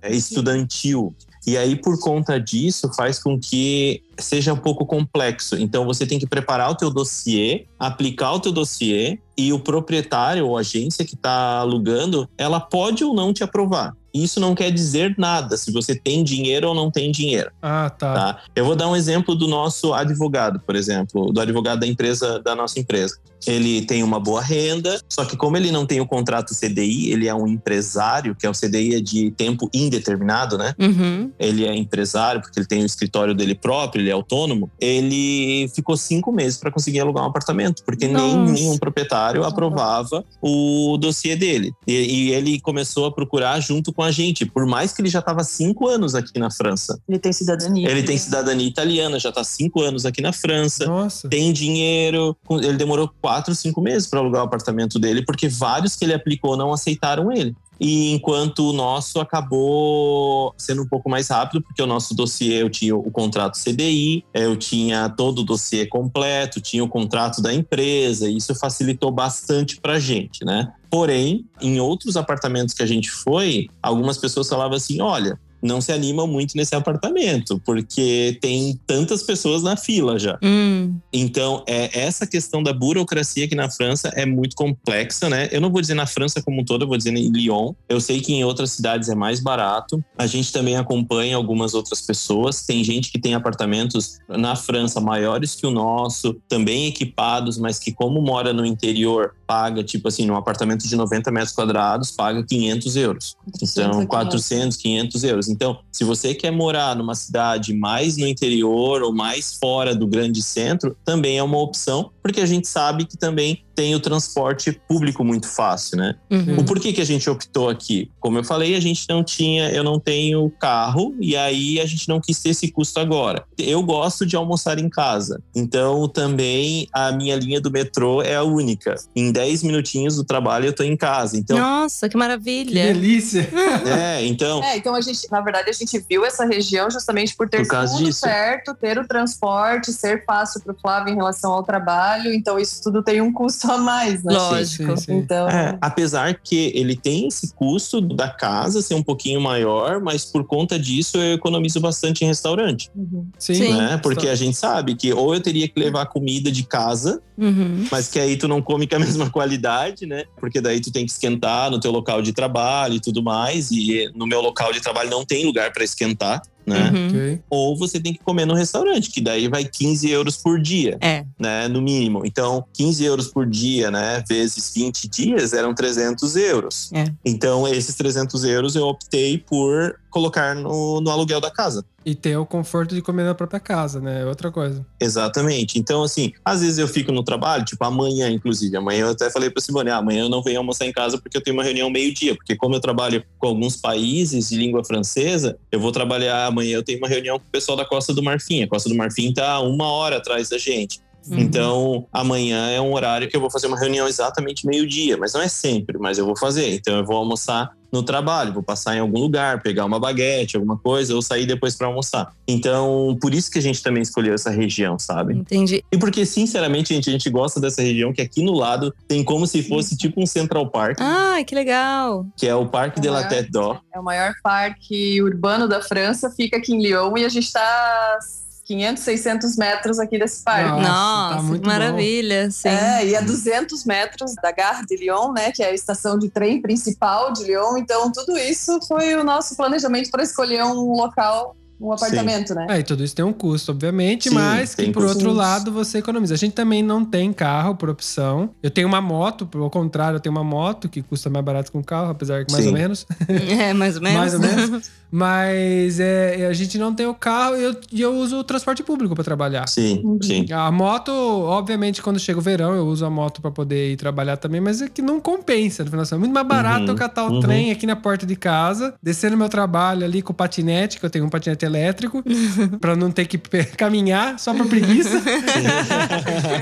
é, estudantil. E aí, por conta disso, faz com que seja um pouco complexo. Então, você tem que preparar o teu dossiê, aplicar o teu dossiê e o proprietário ou agência que está alugando, ela pode ou não te aprovar. Isso não quer dizer nada se você tem dinheiro ou não tem dinheiro. Ah, tá. Tá? Eu vou dar um exemplo do nosso advogado, por exemplo, do advogado da empresa da nossa empresa. Ele tem uma boa renda, só que como ele não tem o contrato CDI, ele é um empresário, que é o CDI é de tempo indeterminado, né? Uhum. Ele é empresário porque ele tem o escritório dele próprio, ele é autônomo. Ele ficou cinco meses para conseguir alugar um apartamento, porque nem nenhum proprietário aprovava o dossiê dele. E, e ele começou a procurar junto com a gente, por mais que ele já estava cinco anos aqui na França. Ele tem cidadania. Ele tem cidadania italiana, já está cinco anos aqui na França Nossa. tem dinheiro. Ele demorou quatro, cinco meses para alugar o apartamento dele, porque vários que ele aplicou não aceitaram ele. E enquanto o nosso acabou sendo um pouco mais rápido, porque o nosso dossiê eu tinha o contrato CDI, eu tinha todo o dossiê completo, tinha o contrato da empresa, e isso facilitou bastante para gente, né? Porém, em outros apartamentos que a gente foi, algumas pessoas falavam assim: olha, não se animam muito nesse apartamento, porque tem tantas pessoas na fila já. Hum. Então, é, essa questão da burocracia aqui na França é muito complexa, né? Eu não vou dizer na França como um todo, eu vou dizer em Lyon. Eu sei que em outras cidades é mais barato. A gente também acompanha algumas outras pessoas. Tem gente que tem apartamentos na França maiores que o nosso, também equipados, mas que, como mora no interior, paga, tipo assim, num apartamento de 90 metros quadrados, paga 500 euros. Então, 400, 500 euros. Então, se você quer morar numa cidade mais no interior ou mais fora do grande centro, também é uma opção, porque a gente sabe que também tem o transporte público muito fácil, né? Uhum. O porquê que a gente optou aqui? Como eu falei, a gente não tinha, eu não tenho carro e aí a gente não quis ter esse custo agora. Eu gosto de almoçar em casa, então também a minha linha do metrô é a única. Em 10 minutinhos do trabalho eu tô em casa. Então, Nossa, que Que maravilha. delícia. é, então É, então a gente, na verdade, a gente viu essa região justamente por ter Por tudo disso. certo, ter o transporte, ser fácil para o Flávio em relação ao trabalho. Então, isso tudo tem um custo a mais, né? Lógico. Sim, sim. Então, É, apesar que ele tem esse custo da casa ser um pouquinho maior, mas por conta disso eu economizo bastante em restaurante, uhum. Sim. Sim. né? Porque a gente sabe que ou eu teria que levar comida de casa, Uhum. mas que aí tu não come com a mesma qualidade, né? Porque daí tu tem que esquentar no teu local de trabalho e tudo mais, e no meu local de trabalho não tem lugar para esquentar. Né? Uhum. Ok. Ou você tem que comer no restaurante, que daí vai 15 euros por dia, É. né? No mínimo. Então, 15 euros por dia, né? Vezes 20 dias, eram 300 euros. É. Então, esses 300 euros eu optei por colocar no, no aluguel da casa. E ter o conforto de comer na própria casa, né? É outra coisa. Exatamente. Então, assim, às vezes eu fico no trabalho, tipo amanhã, inclusive. Amanhã eu até falei pra Simone, ah, amanhã eu não venho almoçar em casa porque eu tenho uma reunião meio-dia. Porque como eu trabalho com alguns países de língua francesa, eu vou trabalhar amanhã, eu tenho uma reunião com o pessoal da Costa do Marfim. A Costa do Marfim tá uma hora atrás da gente. Uhum. Então, amanhã é um horário que eu vou fazer uma reunião exatamente meio-dia, mas não é sempre, mas eu vou fazer. Então, eu vou almoçar no trabalho, vou passar em algum lugar, pegar uma baguete, alguma coisa, ou sair depois para almoçar. Então, por isso que a gente também escolheu essa região, sabe? Entendi. E porque, sinceramente, gente, a gente gosta dessa região, que aqui no lado tem como se fosse tipo um Central Park, Ah, que legal. que é o Parque de la Ah. Tête d'Or. É o maior parque urbano da França, fica aqui em Lyon e a gente está 500, 600 metros aqui desse parque. Nossa, Nossa, tá muito que maravilha. Sim. É, e a 200 metros da Gare de Lyon, né, que é a estação de trem principal de Lyon. Então, tudo isso foi o nosso planejamento para escolher um local, um apartamento, né? É, e tudo isso tem um custo, obviamente, Sim, mas que por outro lado você economiza. A gente também não tem carro por opção. Eu tenho uma moto, ao contrário, eu tenho uma moto que custa mais barato que um carro, apesar que mais Sim. ou menos. É, mais ou menos. Mais ou menos. Mas é, a gente não tem o carro e eu, e eu uso o transporte público para trabalhar. Sim, sim. A moto, obviamente, quando chega o verão, eu uso a moto para poder ir trabalhar também, mas é que não compensa. no final. É muito mais barato Uhum, eu catar o uhum. trem aqui na porta de casa, descer no meu trabalho ali com o patinete, que eu tenho um patinete elétrico, para não ter que caminhar só por preguiça.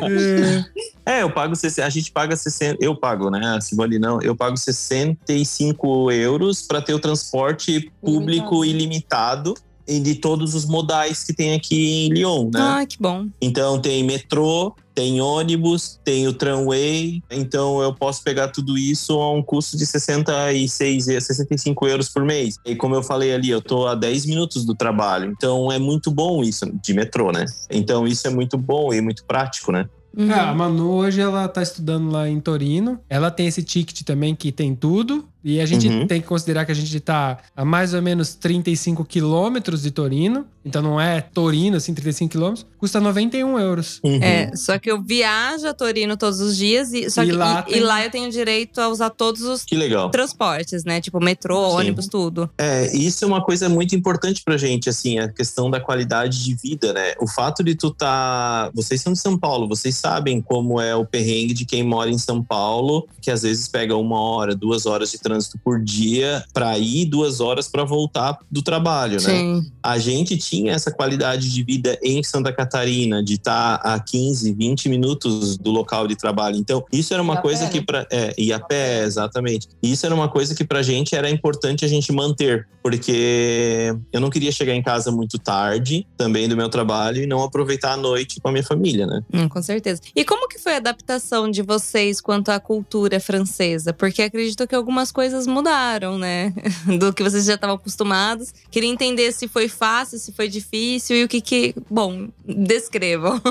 É, É, eu pago, 60 a gente paga 60, eu pago, né? A Simone não, eu pago 65 euros para ter o transporte público ilimitado e de todos os modais que tem aqui em Lyon, né? Ah, que bom. Então tem metrô, tem ônibus, tem o tramway, então eu posso pegar tudo isso a um custo de 66, e 65 euros por mês. E como eu falei ali, eu tô a 10 minutos do trabalho, então é muito bom isso de metrô, né? Então isso é muito bom e muito prático, né? Uhum. É, a Manu hoje ela tá estudando lá em Torino. Ela tem esse ticket também que tem tudo. E a gente Uhum. tem que considerar que a gente tá a mais ou menos 35 quilômetros de Torino. Então não é Torino, assim, 35 quilômetros. Custa 91 euros. Uhum. É, só que eu viajo a Torino todos os dias e, só E que, lá e, tem- e lá eu tenho direito a usar todos os Que legal. transportes, né? Tipo metrô, Sim. ônibus, tudo. É, isso é uma coisa muito importante pra gente, assim, a questão da qualidade de vida, né? O fato de tu tá. Vocês são de São Paulo, vocês sabem como é o perrengue de quem mora em São Paulo, que às vezes pega uma hora, duas horas de trânsito por dia pra ir, duas horas pra voltar do trabalho, né? Sim. a gente tinha essa qualidade de vida em Santa Catarina, de estar a 15, 20 minutos do local de trabalho. Então, isso era uma coisa pé, que né? para é, e a pé, exatamente. Isso era uma coisa que pra gente era importante a gente manter, porque eu não queria chegar em casa muito tarde, também do meu trabalho e não aproveitar a noite com a minha família, né? Hum, com certeza. E como que foi a adaptação de vocês quanto à cultura francesa? Porque acredito que algumas coisas mudaram, né? Do que vocês já estavam acostumados. Queria entender se foi fácil, se foi difícil e o que que... Bom, descrevam.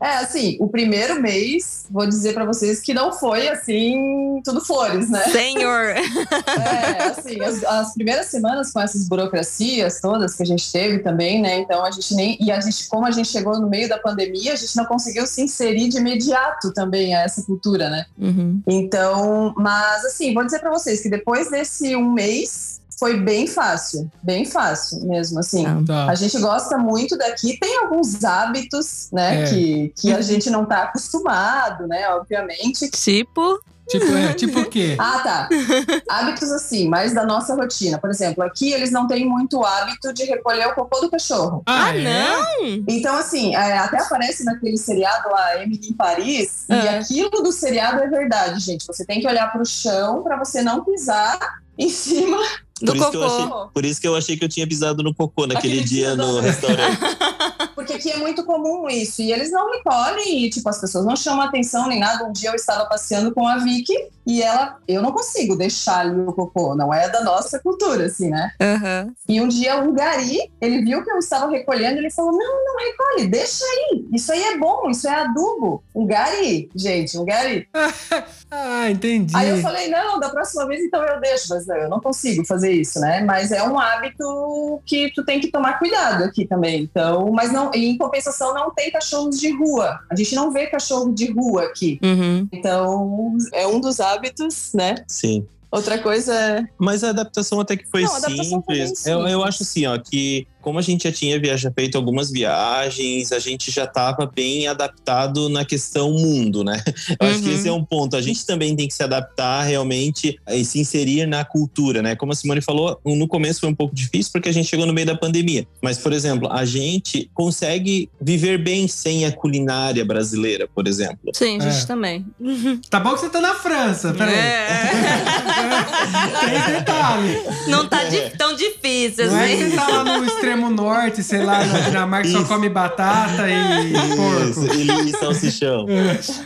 É, assim, o primeiro mês, vou dizer pra vocês que não foi assim, tudo flores, né? Senhor! É, assim, as, as primeiras semanas com essas burocracias todas que a gente teve também, né? Então a gente nem. E a gente, como a gente chegou no meio da pandemia, a gente não conseguiu se inserir de imediato também a essa cultura, né? Uhum. Então, mas assim, vou dizer pra vocês que depois desse um mês foi bem fácil, bem fácil mesmo, assim. Ah. Tá. A gente gosta muito daqui, tem alguns hábitos, né, É. que, que a gente não tá acostumado, né, obviamente. Tipo, Tipo, é, tipo o quê? Ah, tá. Hábitos assim, mais da nossa rotina. Por exemplo, aqui eles não têm muito hábito de recolher o cocô do cachorro. Ah, é? não? Então, assim, é, até aparece naquele seriado lá, Emily em Paris, e É. aquilo do seriado é verdade, gente. Você tem que olhar pro chão pra você não pisar em cima Do por, isso que eu achei, cocô. por isso que eu achei que eu tinha pisado no cocô naquele Aquele dia no restaurante. Porque aqui é muito comum isso. E eles não recolhem, e tipo, as pessoas não chamam atenção nem nada. Um dia eu estava passeando com a Vicky e ela, eu não consigo deixar ali o cocô, não é da nossa cultura, assim, né? Aham. E um dia um gari, ele viu que eu estava recolhendo, ele falou: Não, não recolhe, deixa aí. Isso aí é bom, isso é adubo. Um gari, gente, um gari. Ah, entendi. Aí eu falei: Não, da próxima vez então eu deixo, mas não, eu não consigo fazer isso, né? Mas é um hábito que tu tem que tomar cuidado aqui também. Então, mas não, em compensação, não tem cachorros de rua. A gente não vê cachorro de rua aqui. Uhum. Então, é um dos hábitos, né? Sim. Outra coisa é. Mas a adaptação até que foi Não, bem simples. Eu, eu simples. acho assim, ó, que como a gente já tinha viaja, feito algumas viagens, a gente já estava bem adaptado na questão mundo, né? Eu acho que Uhum. esse é um ponto. A gente também tem que se adaptar realmente e se inserir na cultura, né? Como a Simone falou, no começo foi um pouco difícil porque a gente chegou no meio da pandemia. Mas, por exemplo, a gente consegue viver bem sem a culinária brasileira, por exemplo. Sim, a gente É. também. Tá bom que você tá na França, peraí. É. Tem detalhe. Não tá di- tão difícil Não é que assim. você tá lá no extremo norte, sei lá, na Dinamarca só come batata e Isso, porco. e, salsichão.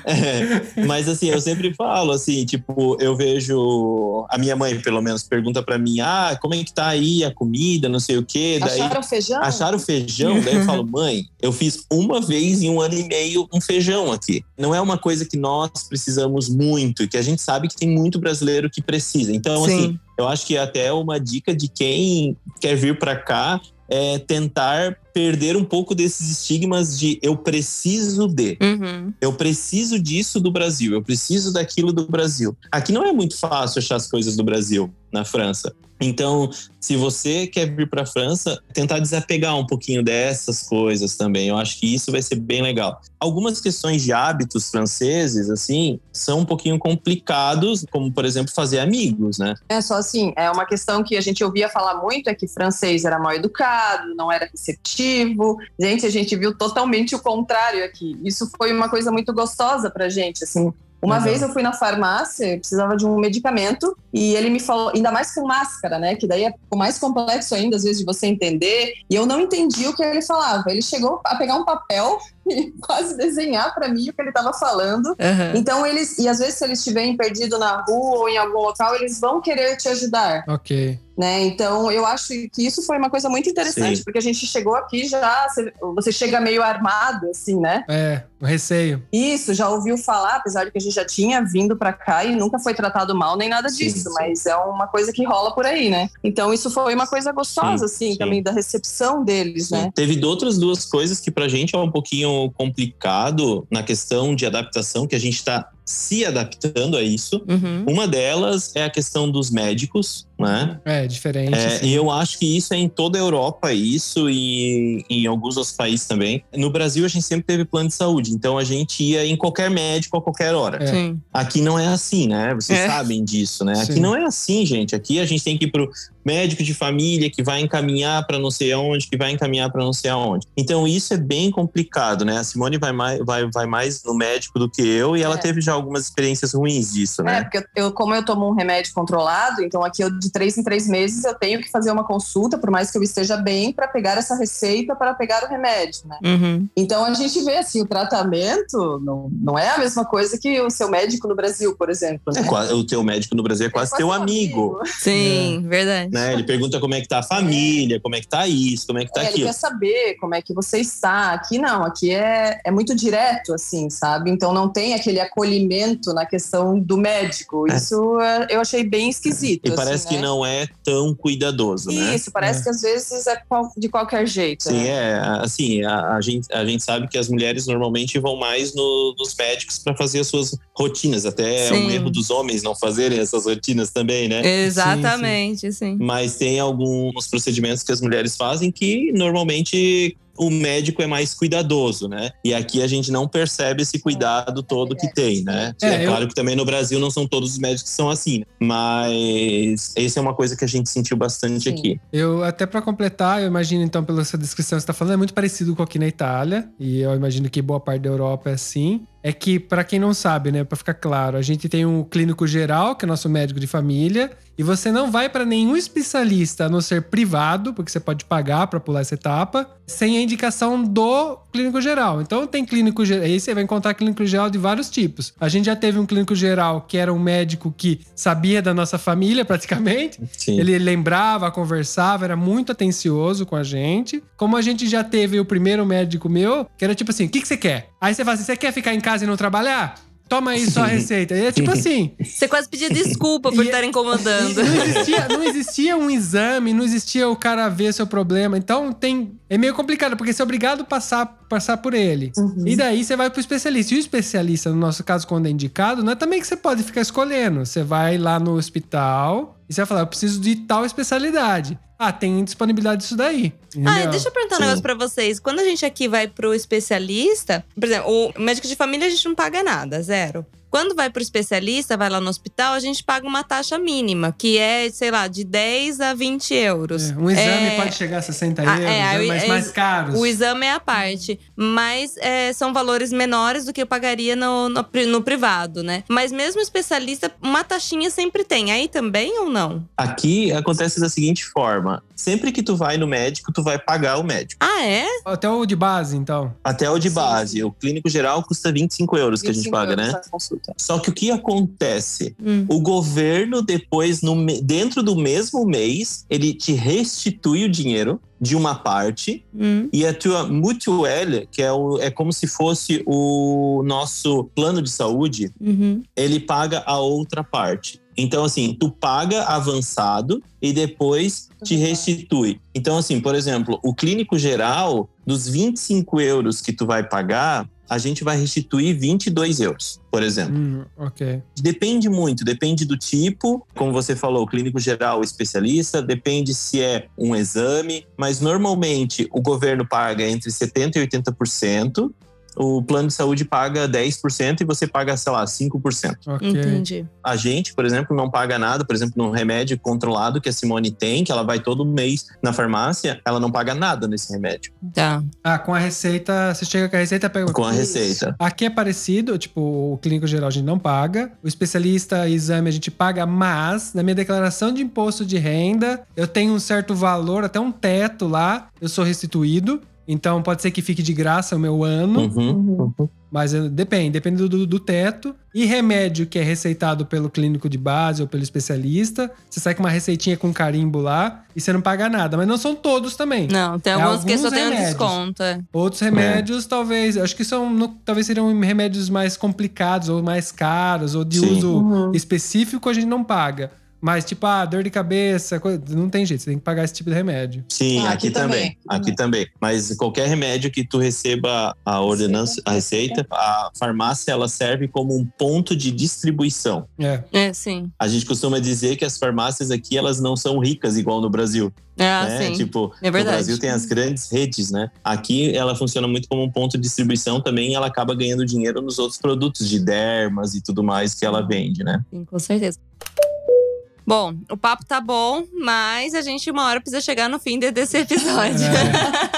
É, mas assim, eu sempre falo assim, tipo, eu vejo a minha mãe, pelo menos, pergunta pra mim: "Ah, como é que tá aí a comida, não sei o quê". Daí Acharam feijão? acharam feijão, daí eu falo: "Mãe, eu fiz uma vez em um ano e meio um feijão aqui". Não é uma coisa que nós precisamos muito, que a gente sabe que tem muito brasileiro que precisa. Então, Sim. assim, eu acho que até uma dica de quem quer vir pra cá é tentar perder um pouco desses estigmas de eu preciso de. Uhum. Eu preciso disso do Brasil, eu preciso daquilo do Brasil. Aqui não é muito fácil achar as coisas do Brasil na França. Então, se você quer vir para a França, tentar desapegar um pouquinho dessas coisas também. Eu acho que isso vai ser bem legal. Algumas questões de hábitos franceses, assim, são um pouquinho complicados, como, por exemplo, fazer amigos, né? É só assim, é uma questão que a gente ouvia falar muito, é que francês era mal educado, não era receptivo. Gente, a gente viu totalmente o contrário aqui. Isso foi uma coisa muito gostosa pra gente, assim. Uma Legal. vez eu fui na farmácia, eu precisava de um medicamento, e ele me falou, ainda mais com máscara, né? Que daí é mais complexo ainda, às vezes, de você entender. E eu não entendi o que ele falava. Ele chegou a pegar um papel quase desenhar pra mim o que ele estava falando. Aham. Então eles, e às vezes se eles estiverem perdido na rua ou em algum local, eles vão querer te ajudar, Ok. né? Então eu acho que isso foi uma coisa muito interessante, Sim. porque a gente chegou aqui já, você- chega meio armado, assim, né? É, o receio. Isso, já ouviu falar, apesar de que a gente já tinha vindo pra cá e nunca foi tratado mal nem nada disso, sim. mas é uma coisa que rola por aí, né? Então isso foi uma coisa gostosa, Sim, assim, sim. também da recepção deles, né? Teve outras duas coisas que pra gente é um pouquinho complicado na questão de adaptação, que a gente tá se adaptando a isso. Uhum. Uma delas é a questão dos médicos, né? É, diferente. É, assim. e eu acho que isso é em toda a Europa, isso e em alguns outros países também. No Brasil, a gente sempre teve plano de saúde, então a gente ia em qualquer médico a qualquer hora. É. Sim. Aqui não é assim, né? Vocês É. sabem disso, né? Aqui Sim. não é assim, gente. Aqui a gente tem que ir pro médico de família que vai encaminhar para não sei aonde, que vai encaminhar para não sei aonde. Então isso é bem complicado, né? A Simone vai mais, vai, vai mais no médico do que eu e ela É. teve já algumas experiências ruins disso, É, né? porque eu, como eu tomo um remédio controlado, então aqui eu, de três em três meses eu tenho que fazer uma consulta, por mais que eu esteja bem, para pegar essa receita para pegar o remédio, né? Uhum. Então a gente vê assim, o tratamento não, não é a mesma coisa que o seu médico no Brasil, por exemplo. É Né? qua- o teu médico no Brasil é quase teu amigo. Sim, verdade. Né? Ele pergunta como é que tá a família, como é que tá isso, como é que tá É, ele aquilo. quer saber como é que você está. Aqui não, aqui é, é muito direto, assim, sabe? Então não tem aquele acolhimento na questão do médico. É. Isso é, eu achei bem esquisito. E assim, parece que né? não é tão cuidadoso, né? Isso, parece É. que às vezes é de qualquer jeito. Sim, né? é. Assim, a, a gente, a gente sabe que as mulheres normalmente vão mais no- nos médicos para fazer as suas rotinas. Até é um Sim. erro dos homens não fazerem essas rotinas também, né? Exatamente, sim. Mas tem alguns procedimentos que as mulheres fazem que normalmente o médico é mais cuidadoso, né? E aqui a gente não percebe esse cuidado todo que tem, né? É, É, eu- claro que também no Brasil não são todos os médicos que são assim, né? mas essa é uma coisa que a gente sentiu bastante Sim. aqui. Eu, até pra completar, eu imagino então, pela sua descrição que você tá falando, é muito parecido com aqui na Itália, e eu imagino que boa parte da Europa é assim. É que, para quem não sabe, né, para ficar claro, a gente tem um clínico geral, que é nosso médico de família, e você não vai para nenhum especialista a não ser privado, porque você pode pagar para pular essa etapa, sem a indicação do clínico geral. Então tem clínico geral, aí você vai encontrar clínico geral de vários tipos. A gente já teve um clínico geral que era um médico que sabia da nossa família praticamente. Sim. Ele lembrava, conversava, era muito atencioso com a gente. Como a gente já teve o primeiro médico meu, que era tipo assim: o que, que você quer? Aí você fala assim: você quer ficar em casa e não trabalhar? Toma aí sua receita. E é tipo assim. Você quase pediu desculpa por estar incomodando. Não existia, não existia um exame, não existia o cara ver seu problema. Então tem. É meio complicado, porque você é obrigado a passar, passar por ele. E daí você vai pro especialista. E o especialista, no nosso caso, quando é indicado, não é também que você pode ficar escolhendo. Você vai lá no hospital e você vai falar: eu preciso de tal especialidade. Ah, tem disponibilidade disso daí. Ah, entendeu? deixa eu perguntar um Sim. negócio pra vocês. Quando a gente aqui vai pro especialista, por exemplo, o médico de família a gente não paga nada, zero. Quando vai pro especialista, vai lá no hospital, a gente paga uma taxa mínima, que é, sei lá, de 10 a 20 euros. É, um exame É, pode chegar a 60 Ah, euros, é, né, aí- mas é- mais caros. O exame é a parte, mas é, são valores menores do que eu pagaria no, no, no privado, né? Mas mesmo especialista, uma taxinha sempre tem. Aí também ou não? Aqui acontece da seguinte forma: sempre que tu vai no médico, tu vai pagar o médico. Ah, é? Até o de base, então. Até o de Sim, base. O clínico geral custa 25 euros que a gente 25 paga, euros né? a consulta. Só que o que acontece? Hum. O governo, depois, no dentro do mesmo mês, ele te restitui o dinheiro de uma parte Hum. e a tua mutuelle, que é, o, é como se fosse o nosso plano de saúde, Uhum. ele paga a outra parte. Então, assim, tu paga avançado e depois te Uhum. restitui. Então, assim, por exemplo, o clínico geral, dos 25 euros que tu vai pagar, a gente vai restituir 22 euros, por exemplo. Hum, ok. Depende muito, depende do tipo, como você falou, clínico geral, especialista, depende se é um exame, mas normalmente o governo paga entre 70% e 80%, o plano de saúde paga 10% e você paga, sei lá, 5%. Ok. Entendi. A gente, por exemplo, não paga nada, por exemplo, num remédio controlado que a Simone tem, que ela vai todo mês na farmácia, ela não paga nada nesse remédio, Tá. Ah, com a receita, você chega com a receita, pega. com a Isso. receita. Aqui é parecido, tipo, o clínico geral a gente não paga, o especialista exame a gente paga, mas na minha declaração de imposto de renda, eu tenho um certo valor, até um teto lá, eu sou restituído. Então pode ser que fique de graça o meu ano, Uhum, uhum. mas eh, depende, depende do, do teto. E remédio que é receitado pelo clínico de base ou pelo especialista, você sai com uma receitinha com carimbo lá e você não paga nada. Mas não são todos também. Não, tem É alguns que só tem um desconto. é. Outros remédios, talvez, acho que são, no- talvez seriam remédios mais complicados ou mais caros ou de Sim. uso Uhum. específico a gente não paga. Mas, tipo, ah, dor de cabeça, coisa- não tem jeito, você tem que pagar esse tipo de remédio. Sim, Ah, aqui, aqui também. também, Aqui também. Mas qualquer remédio que tu receba a ordenança, a receita, a farmácia ela serve como um ponto de distribuição. É. É, sim. A gente costuma dizer que as farmácias aqui elas não são ricas igual no Brasil. Ah, né? sim. Tipo, É verdade. no Brasil tem as grandes redes, né? Aqui ela funciona muito como um ponto de distribuição também. e Ela acaba ganhando dinheiro nos outros produtos de dermas e tudo mais que ela vende, né? Sim, com certeza. Bom, o papo tá bom, mas a gente uma hora precisa chegar no fim de- desse episódio.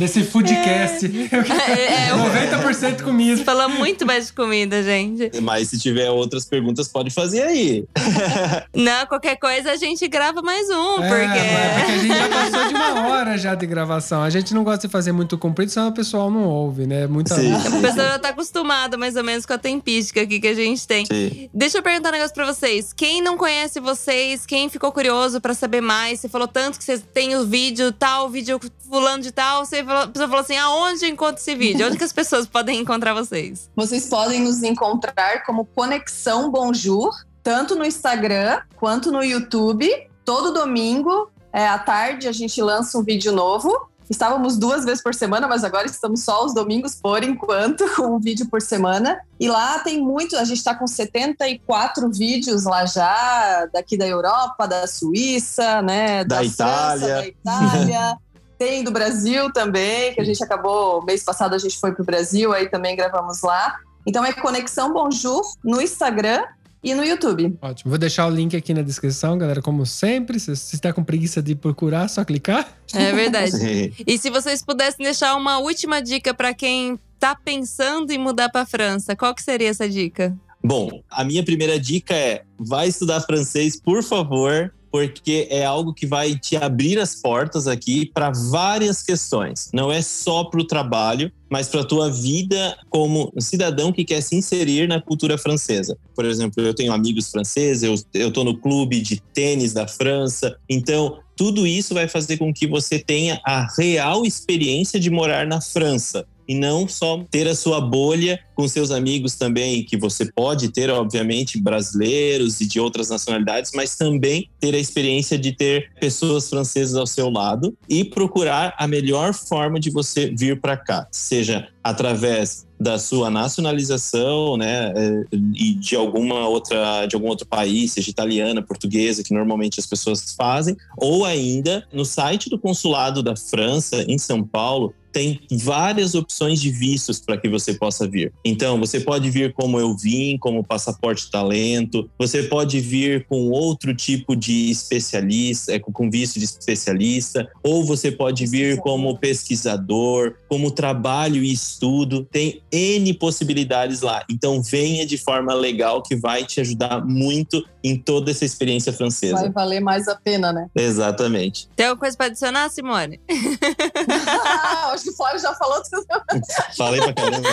Desse foodcast. É, é, o- 90% comida. Falamos muito mais de comida, gente. Mas se tiver outras perguntas, pode fazer aí. Não, qualquer coisa a gente grava mais um, É, porque. mas porque a gente já passou de uma hora já de gravação. A gente não gosta de fazer muito comprido, senão o pessoal não ouve, né? Muita. Sim. A pessoa já tá acostumada mais ou menos com a tempística aqui que a gente tem. Sim. Deixa eu perguntar um negócio pra vocês. Quem não conhece vocês, quem ficou curioso pra saber mais, você falou tanto que você tem o vídeo tal, o vídeo fulano de tal, você a pessoa falou assim: aonde eu encontro esse vídeo? Onde que as pessoas podem encontrar vocês? Vocês podem nos encontrar como Conexão Bonjour, tanto no Instagram quanto no YouTube. Todo domingo, é, à tarde, a gente lança um vídeo novo. Estávamos duas vezes por semana, mas agora estamos só os domingos por enquanto, com um vídeo por semana. E lá tem muito, a gente está com 74 vídeos lá já, daqui da Europa, da Suíça, né? Da França, Itália. da Itália. Tem do Brasil também, que a gente acabou, mês passado a gente foi pro Brasil, aí também gravamos lá. Então é Conexão Bonjour no Instagram e no YouTube. Ótimo. Vou deixar o link aqui na descrição, galera. Como sempre, se você está com preguiça de procurar, só clicar. É verdade. E se vocês pudessem deixar uma última dica para quem tá pensando em mudar para França, qual que seria essa dica? Bom, a minha primeira dica é: vai estudar francês, por favor, porque é algo que vai te abrir as portas aqui para várias questões. Não é só para o trabalho, mas para a tua vida como cidadão que quer se inserir na cultura francesa. Por exemplo, eu tenho amigos franceses, eu, tô no clube de tênis da França, então tudo isso vai fazer com que você tenha a real experiência de morar na França e não só ter a sua bolha com seus amigos também, que você pode ter, obviamente, brasileiros e de outras nacionalidades, mas também ter a experiência de ter pessoas francesas ao seu lado e procurar a melhor forma de você vir para cá, seja através da sua nacionalização, né, eh, e de alguma outra, de algum outro país, seja italiana, portuguesa, que normalmente as pessoas fazem, ou ainda no site do consulado da França em São Paulo tem várias opções de vistos para que você possa vir. Então, você pode vir como eu vim, como passaporte talento, você pode vir com outro tipo de especialista, é, com visto de especialista, ou você pode vir como pesquisador, como trabalho e estudo. Tem N possibilidades lá. Então, venha de forma legal que vai te ajudar muito em toda essa experiência francesa. Vai valer mais a pena, né? Exatamente. Tem alguma coisa para adicionar, Simone? Ah, acho que o Flávio já falou tudo. Falei pra caramba.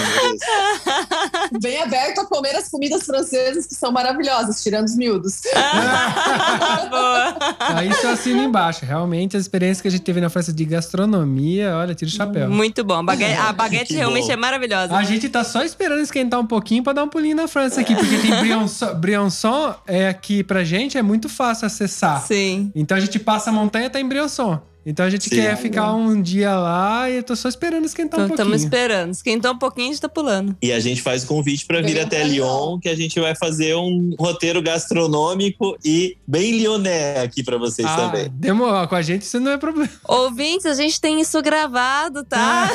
Bem aberto a comer as comidas francesas que são maravilhosas, tirando os miúdos. Boa. Aí isso eu assino embaixo. Realmente, a experiência que a gente teve na França de gastronomia, olha, tira o chapéu. Muito bom. Baguete- a baguete Que realmente bom. é maravilhosa. A gente tá só esperando esquentar um pouquinho pra dar um pulinho na França aqui, porque tem Briançon. Briançon é aqui pra gente é muito fácil acessar. Sim. Então a gente passa a montanha tá em Briançon. Então a gente Sim. quer ficar um dia lá e eu tô só esperando esquentar um Então pouquinho. estamos esperando. Esquentou um pouquinho, a gente tá pulando. E a gente faz o convite para vir até Lyon, que a gente vai fazer um roteiro gastronômico e bem lyonnais aqui para vocês Ah, também. demorou. Com a gente isso não é problema. Ouvintes, a gente tem isso gravado, tá?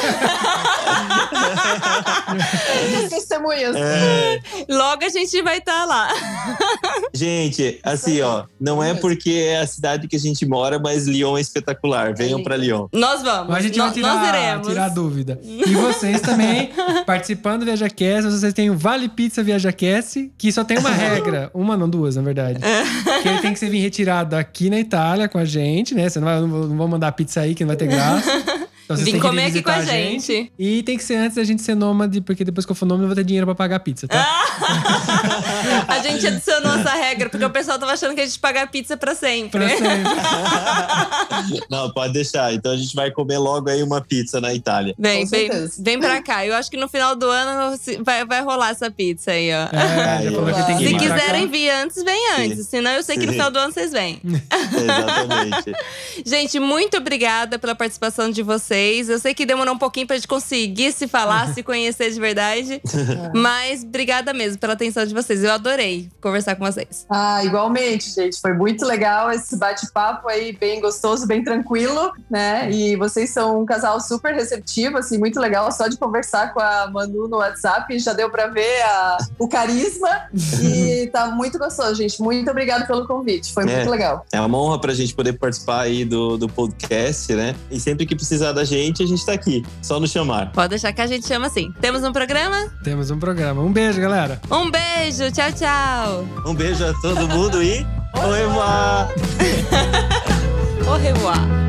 As testemunhas. É, Logo a gente vai estar lá. gente, assim, ó, não é porque é a cidade que a gente mora, mas Lyon é espetacular. Venham lindo. para Lyon. Nós vamos. A gente nós, vai tirar, nós iremos. tirar dúvida. E vocês também, participando do ViajaCast, vocês têm o Vale Pizza ViajaCast, que só tem uma regra. Uma, não, duas, na verdade. que ele tem que ser vir retirado aqui na Itália com a gente, né? Você não vai, não não vou mandar pizza aí, que não vai ter graça. Então Vim comer aqui com a visitar gente. E tem que ser antes da gente ser nômade, porque depois que eu for nômade, eu vou ter dinheiro pra pagar a pizza, tá? A gente adicionou essa regra, porque o pessoal tava achando que a gente paga pizza pra sempre. Pra sempre. Não, pode deixar. Então a gente vai comer logo aí uma pizza na Itália. Vem, vem, vem pra cá. Eu acho que no final do ano vai, vai rolar essa pizza aí, ó. É, já falou que tem que Se quiserem vir antes, vem antes. Senão eu sei que no Sim. final do ano vocês vêm. Exatamente. Gente, muito obrigada pela participação de vocês. Eu sei que demorou um pouquinho pra gente conseguir se falar, se conhecer de verdade. Mas obrigada mesmo pela atenção de vocês. Eu adorei conversar com vocês. Ah, igualmente, gente. Foi muito legal esse bate-papo aí, bem gostoso, bem tranquilo, né? E vocês são um casal super receptivo, assim, muito legal. Só de conversar com a Manu no WhatsApp já deu pra ver a- o carisma. E tá muito gostoso, gente. Muito obrigada pelo convite. Foi É. muito legal. É uma honra pra gente poder participar aí do, do podcast, né? E sempre que precisar da gente, a gente tá aqui. Só nos chamar. Pode deixar que a gente chama assim. Temos um programa? Temos um programa. Um beijo, galera. Um beijo, tchau, tchau. Um beijo a todo mundo e. Au revoir! Au revoir.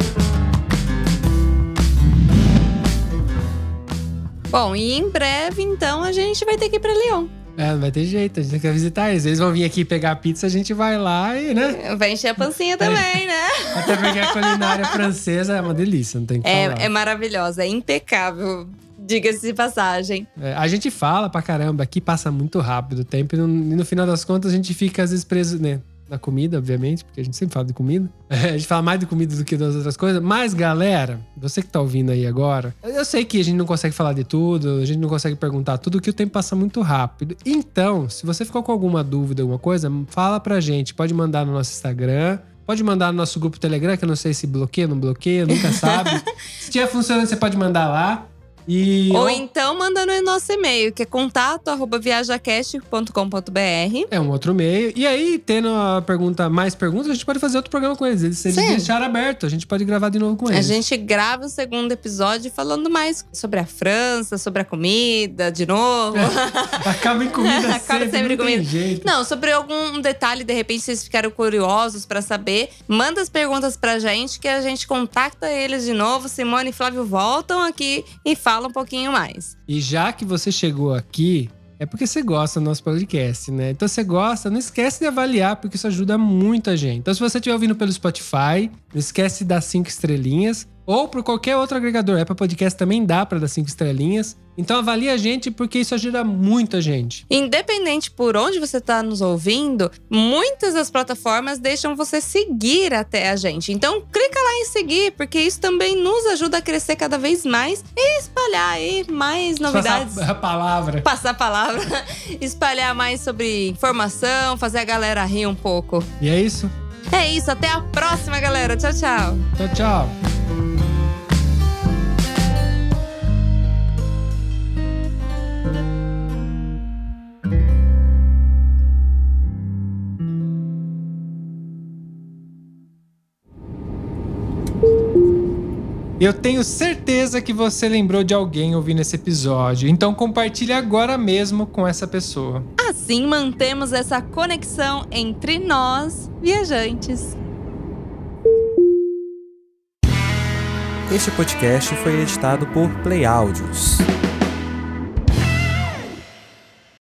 Bom, e em breve, então, a gente vai ter que ir pra Lyon. É, não vai ter jeito, a gente quer visitar eles. Eles vão vir aqui pegar a pizza, a gente vai lá e, né? Vai encher a pancinha também, né? Até porque a culinária francesa é uma delícia, não tem que falar. É, é maravilhosa, é impecável. Diga-se de passagem. É, a gente fala pra caramba, aqui passa muito rápido o tempo e no, e no final das contas a gente fica às vezes preso, né? Na comida, obviamente, porque a gente sempre fala de comida. A gente fala mais de comida do que das outras coisas. Mas, galera, você que tá ouvindo aí agora, eu sei que a gente não consegue falar de tudo, a gente não consegue perguntar tudo, que o tempo passa muito rápido. Então, se você ficou com alguma dúvida, alguma coisa, fala pra gente. Pode mandar no nosso Instagram. Pode mandar no nosso grupo Telegram, que eu não sei se bloqueia, não bloqueia, nunca sabe. se estiver funcionando, você pode mandar lá. E Ou ou- então manda no nosso e-mail, que é contato arroba viajacast.com.br. é um outro meio. E aí, tendo a pergunta, mais perguntas, a gente pode fazer outro programa com eles. Se eles Sim. deixarem aberto, a gente pode gravar de novo com A eles. gente grava o segundo episódio falando mais sobre a França, sobre a comida, de novo. Acaba em comida Acaba sempre, sempre não comida. jeito. Não, sobre algum detalhe, de repente vocês ficaram curiosos pra saber, manda as perguntas pra gente que a gente contacta eles de novo. Simone e Flávio voltam aqui e falam um pouquinho mais. E já que você chegou aqui, é porque você gosta do nosso podcast, né? Então você gosta, não esquece de avaliar, porque isso ajuda muito a gente. Então se você estiver ouvindo pelo Spotify, não esquece de dar cinco estrelinhas. Ou por qualquer outro agregador. Apple Podcast também dá pra dar cinco estrelinhas. Então avalie a gente, porque isso ajuda muito a gente. Independente por onde você está nos ouvindo, muitas das plataformas deixam você seguir até a gente. Então clica lá em seguir, porque isso também nos ajuda a crescer cada vez mais e espalhar aí mais novidades. Passar a palavra. Passar a palavra, espalhar mais sobre informação, fazer a galera rir um pouco. E é isso. É isso, até a próxima, galera. Tchau, tchau. Tchau, tchau. Eu tenho certeza que você lembrou de alguém ouvindo esse episódio, então compartilhe agora mesmo com essa pessoa. Assim mantemos essa conexão entre nós, viajantes. Este podcast foi editado por Play Áudios.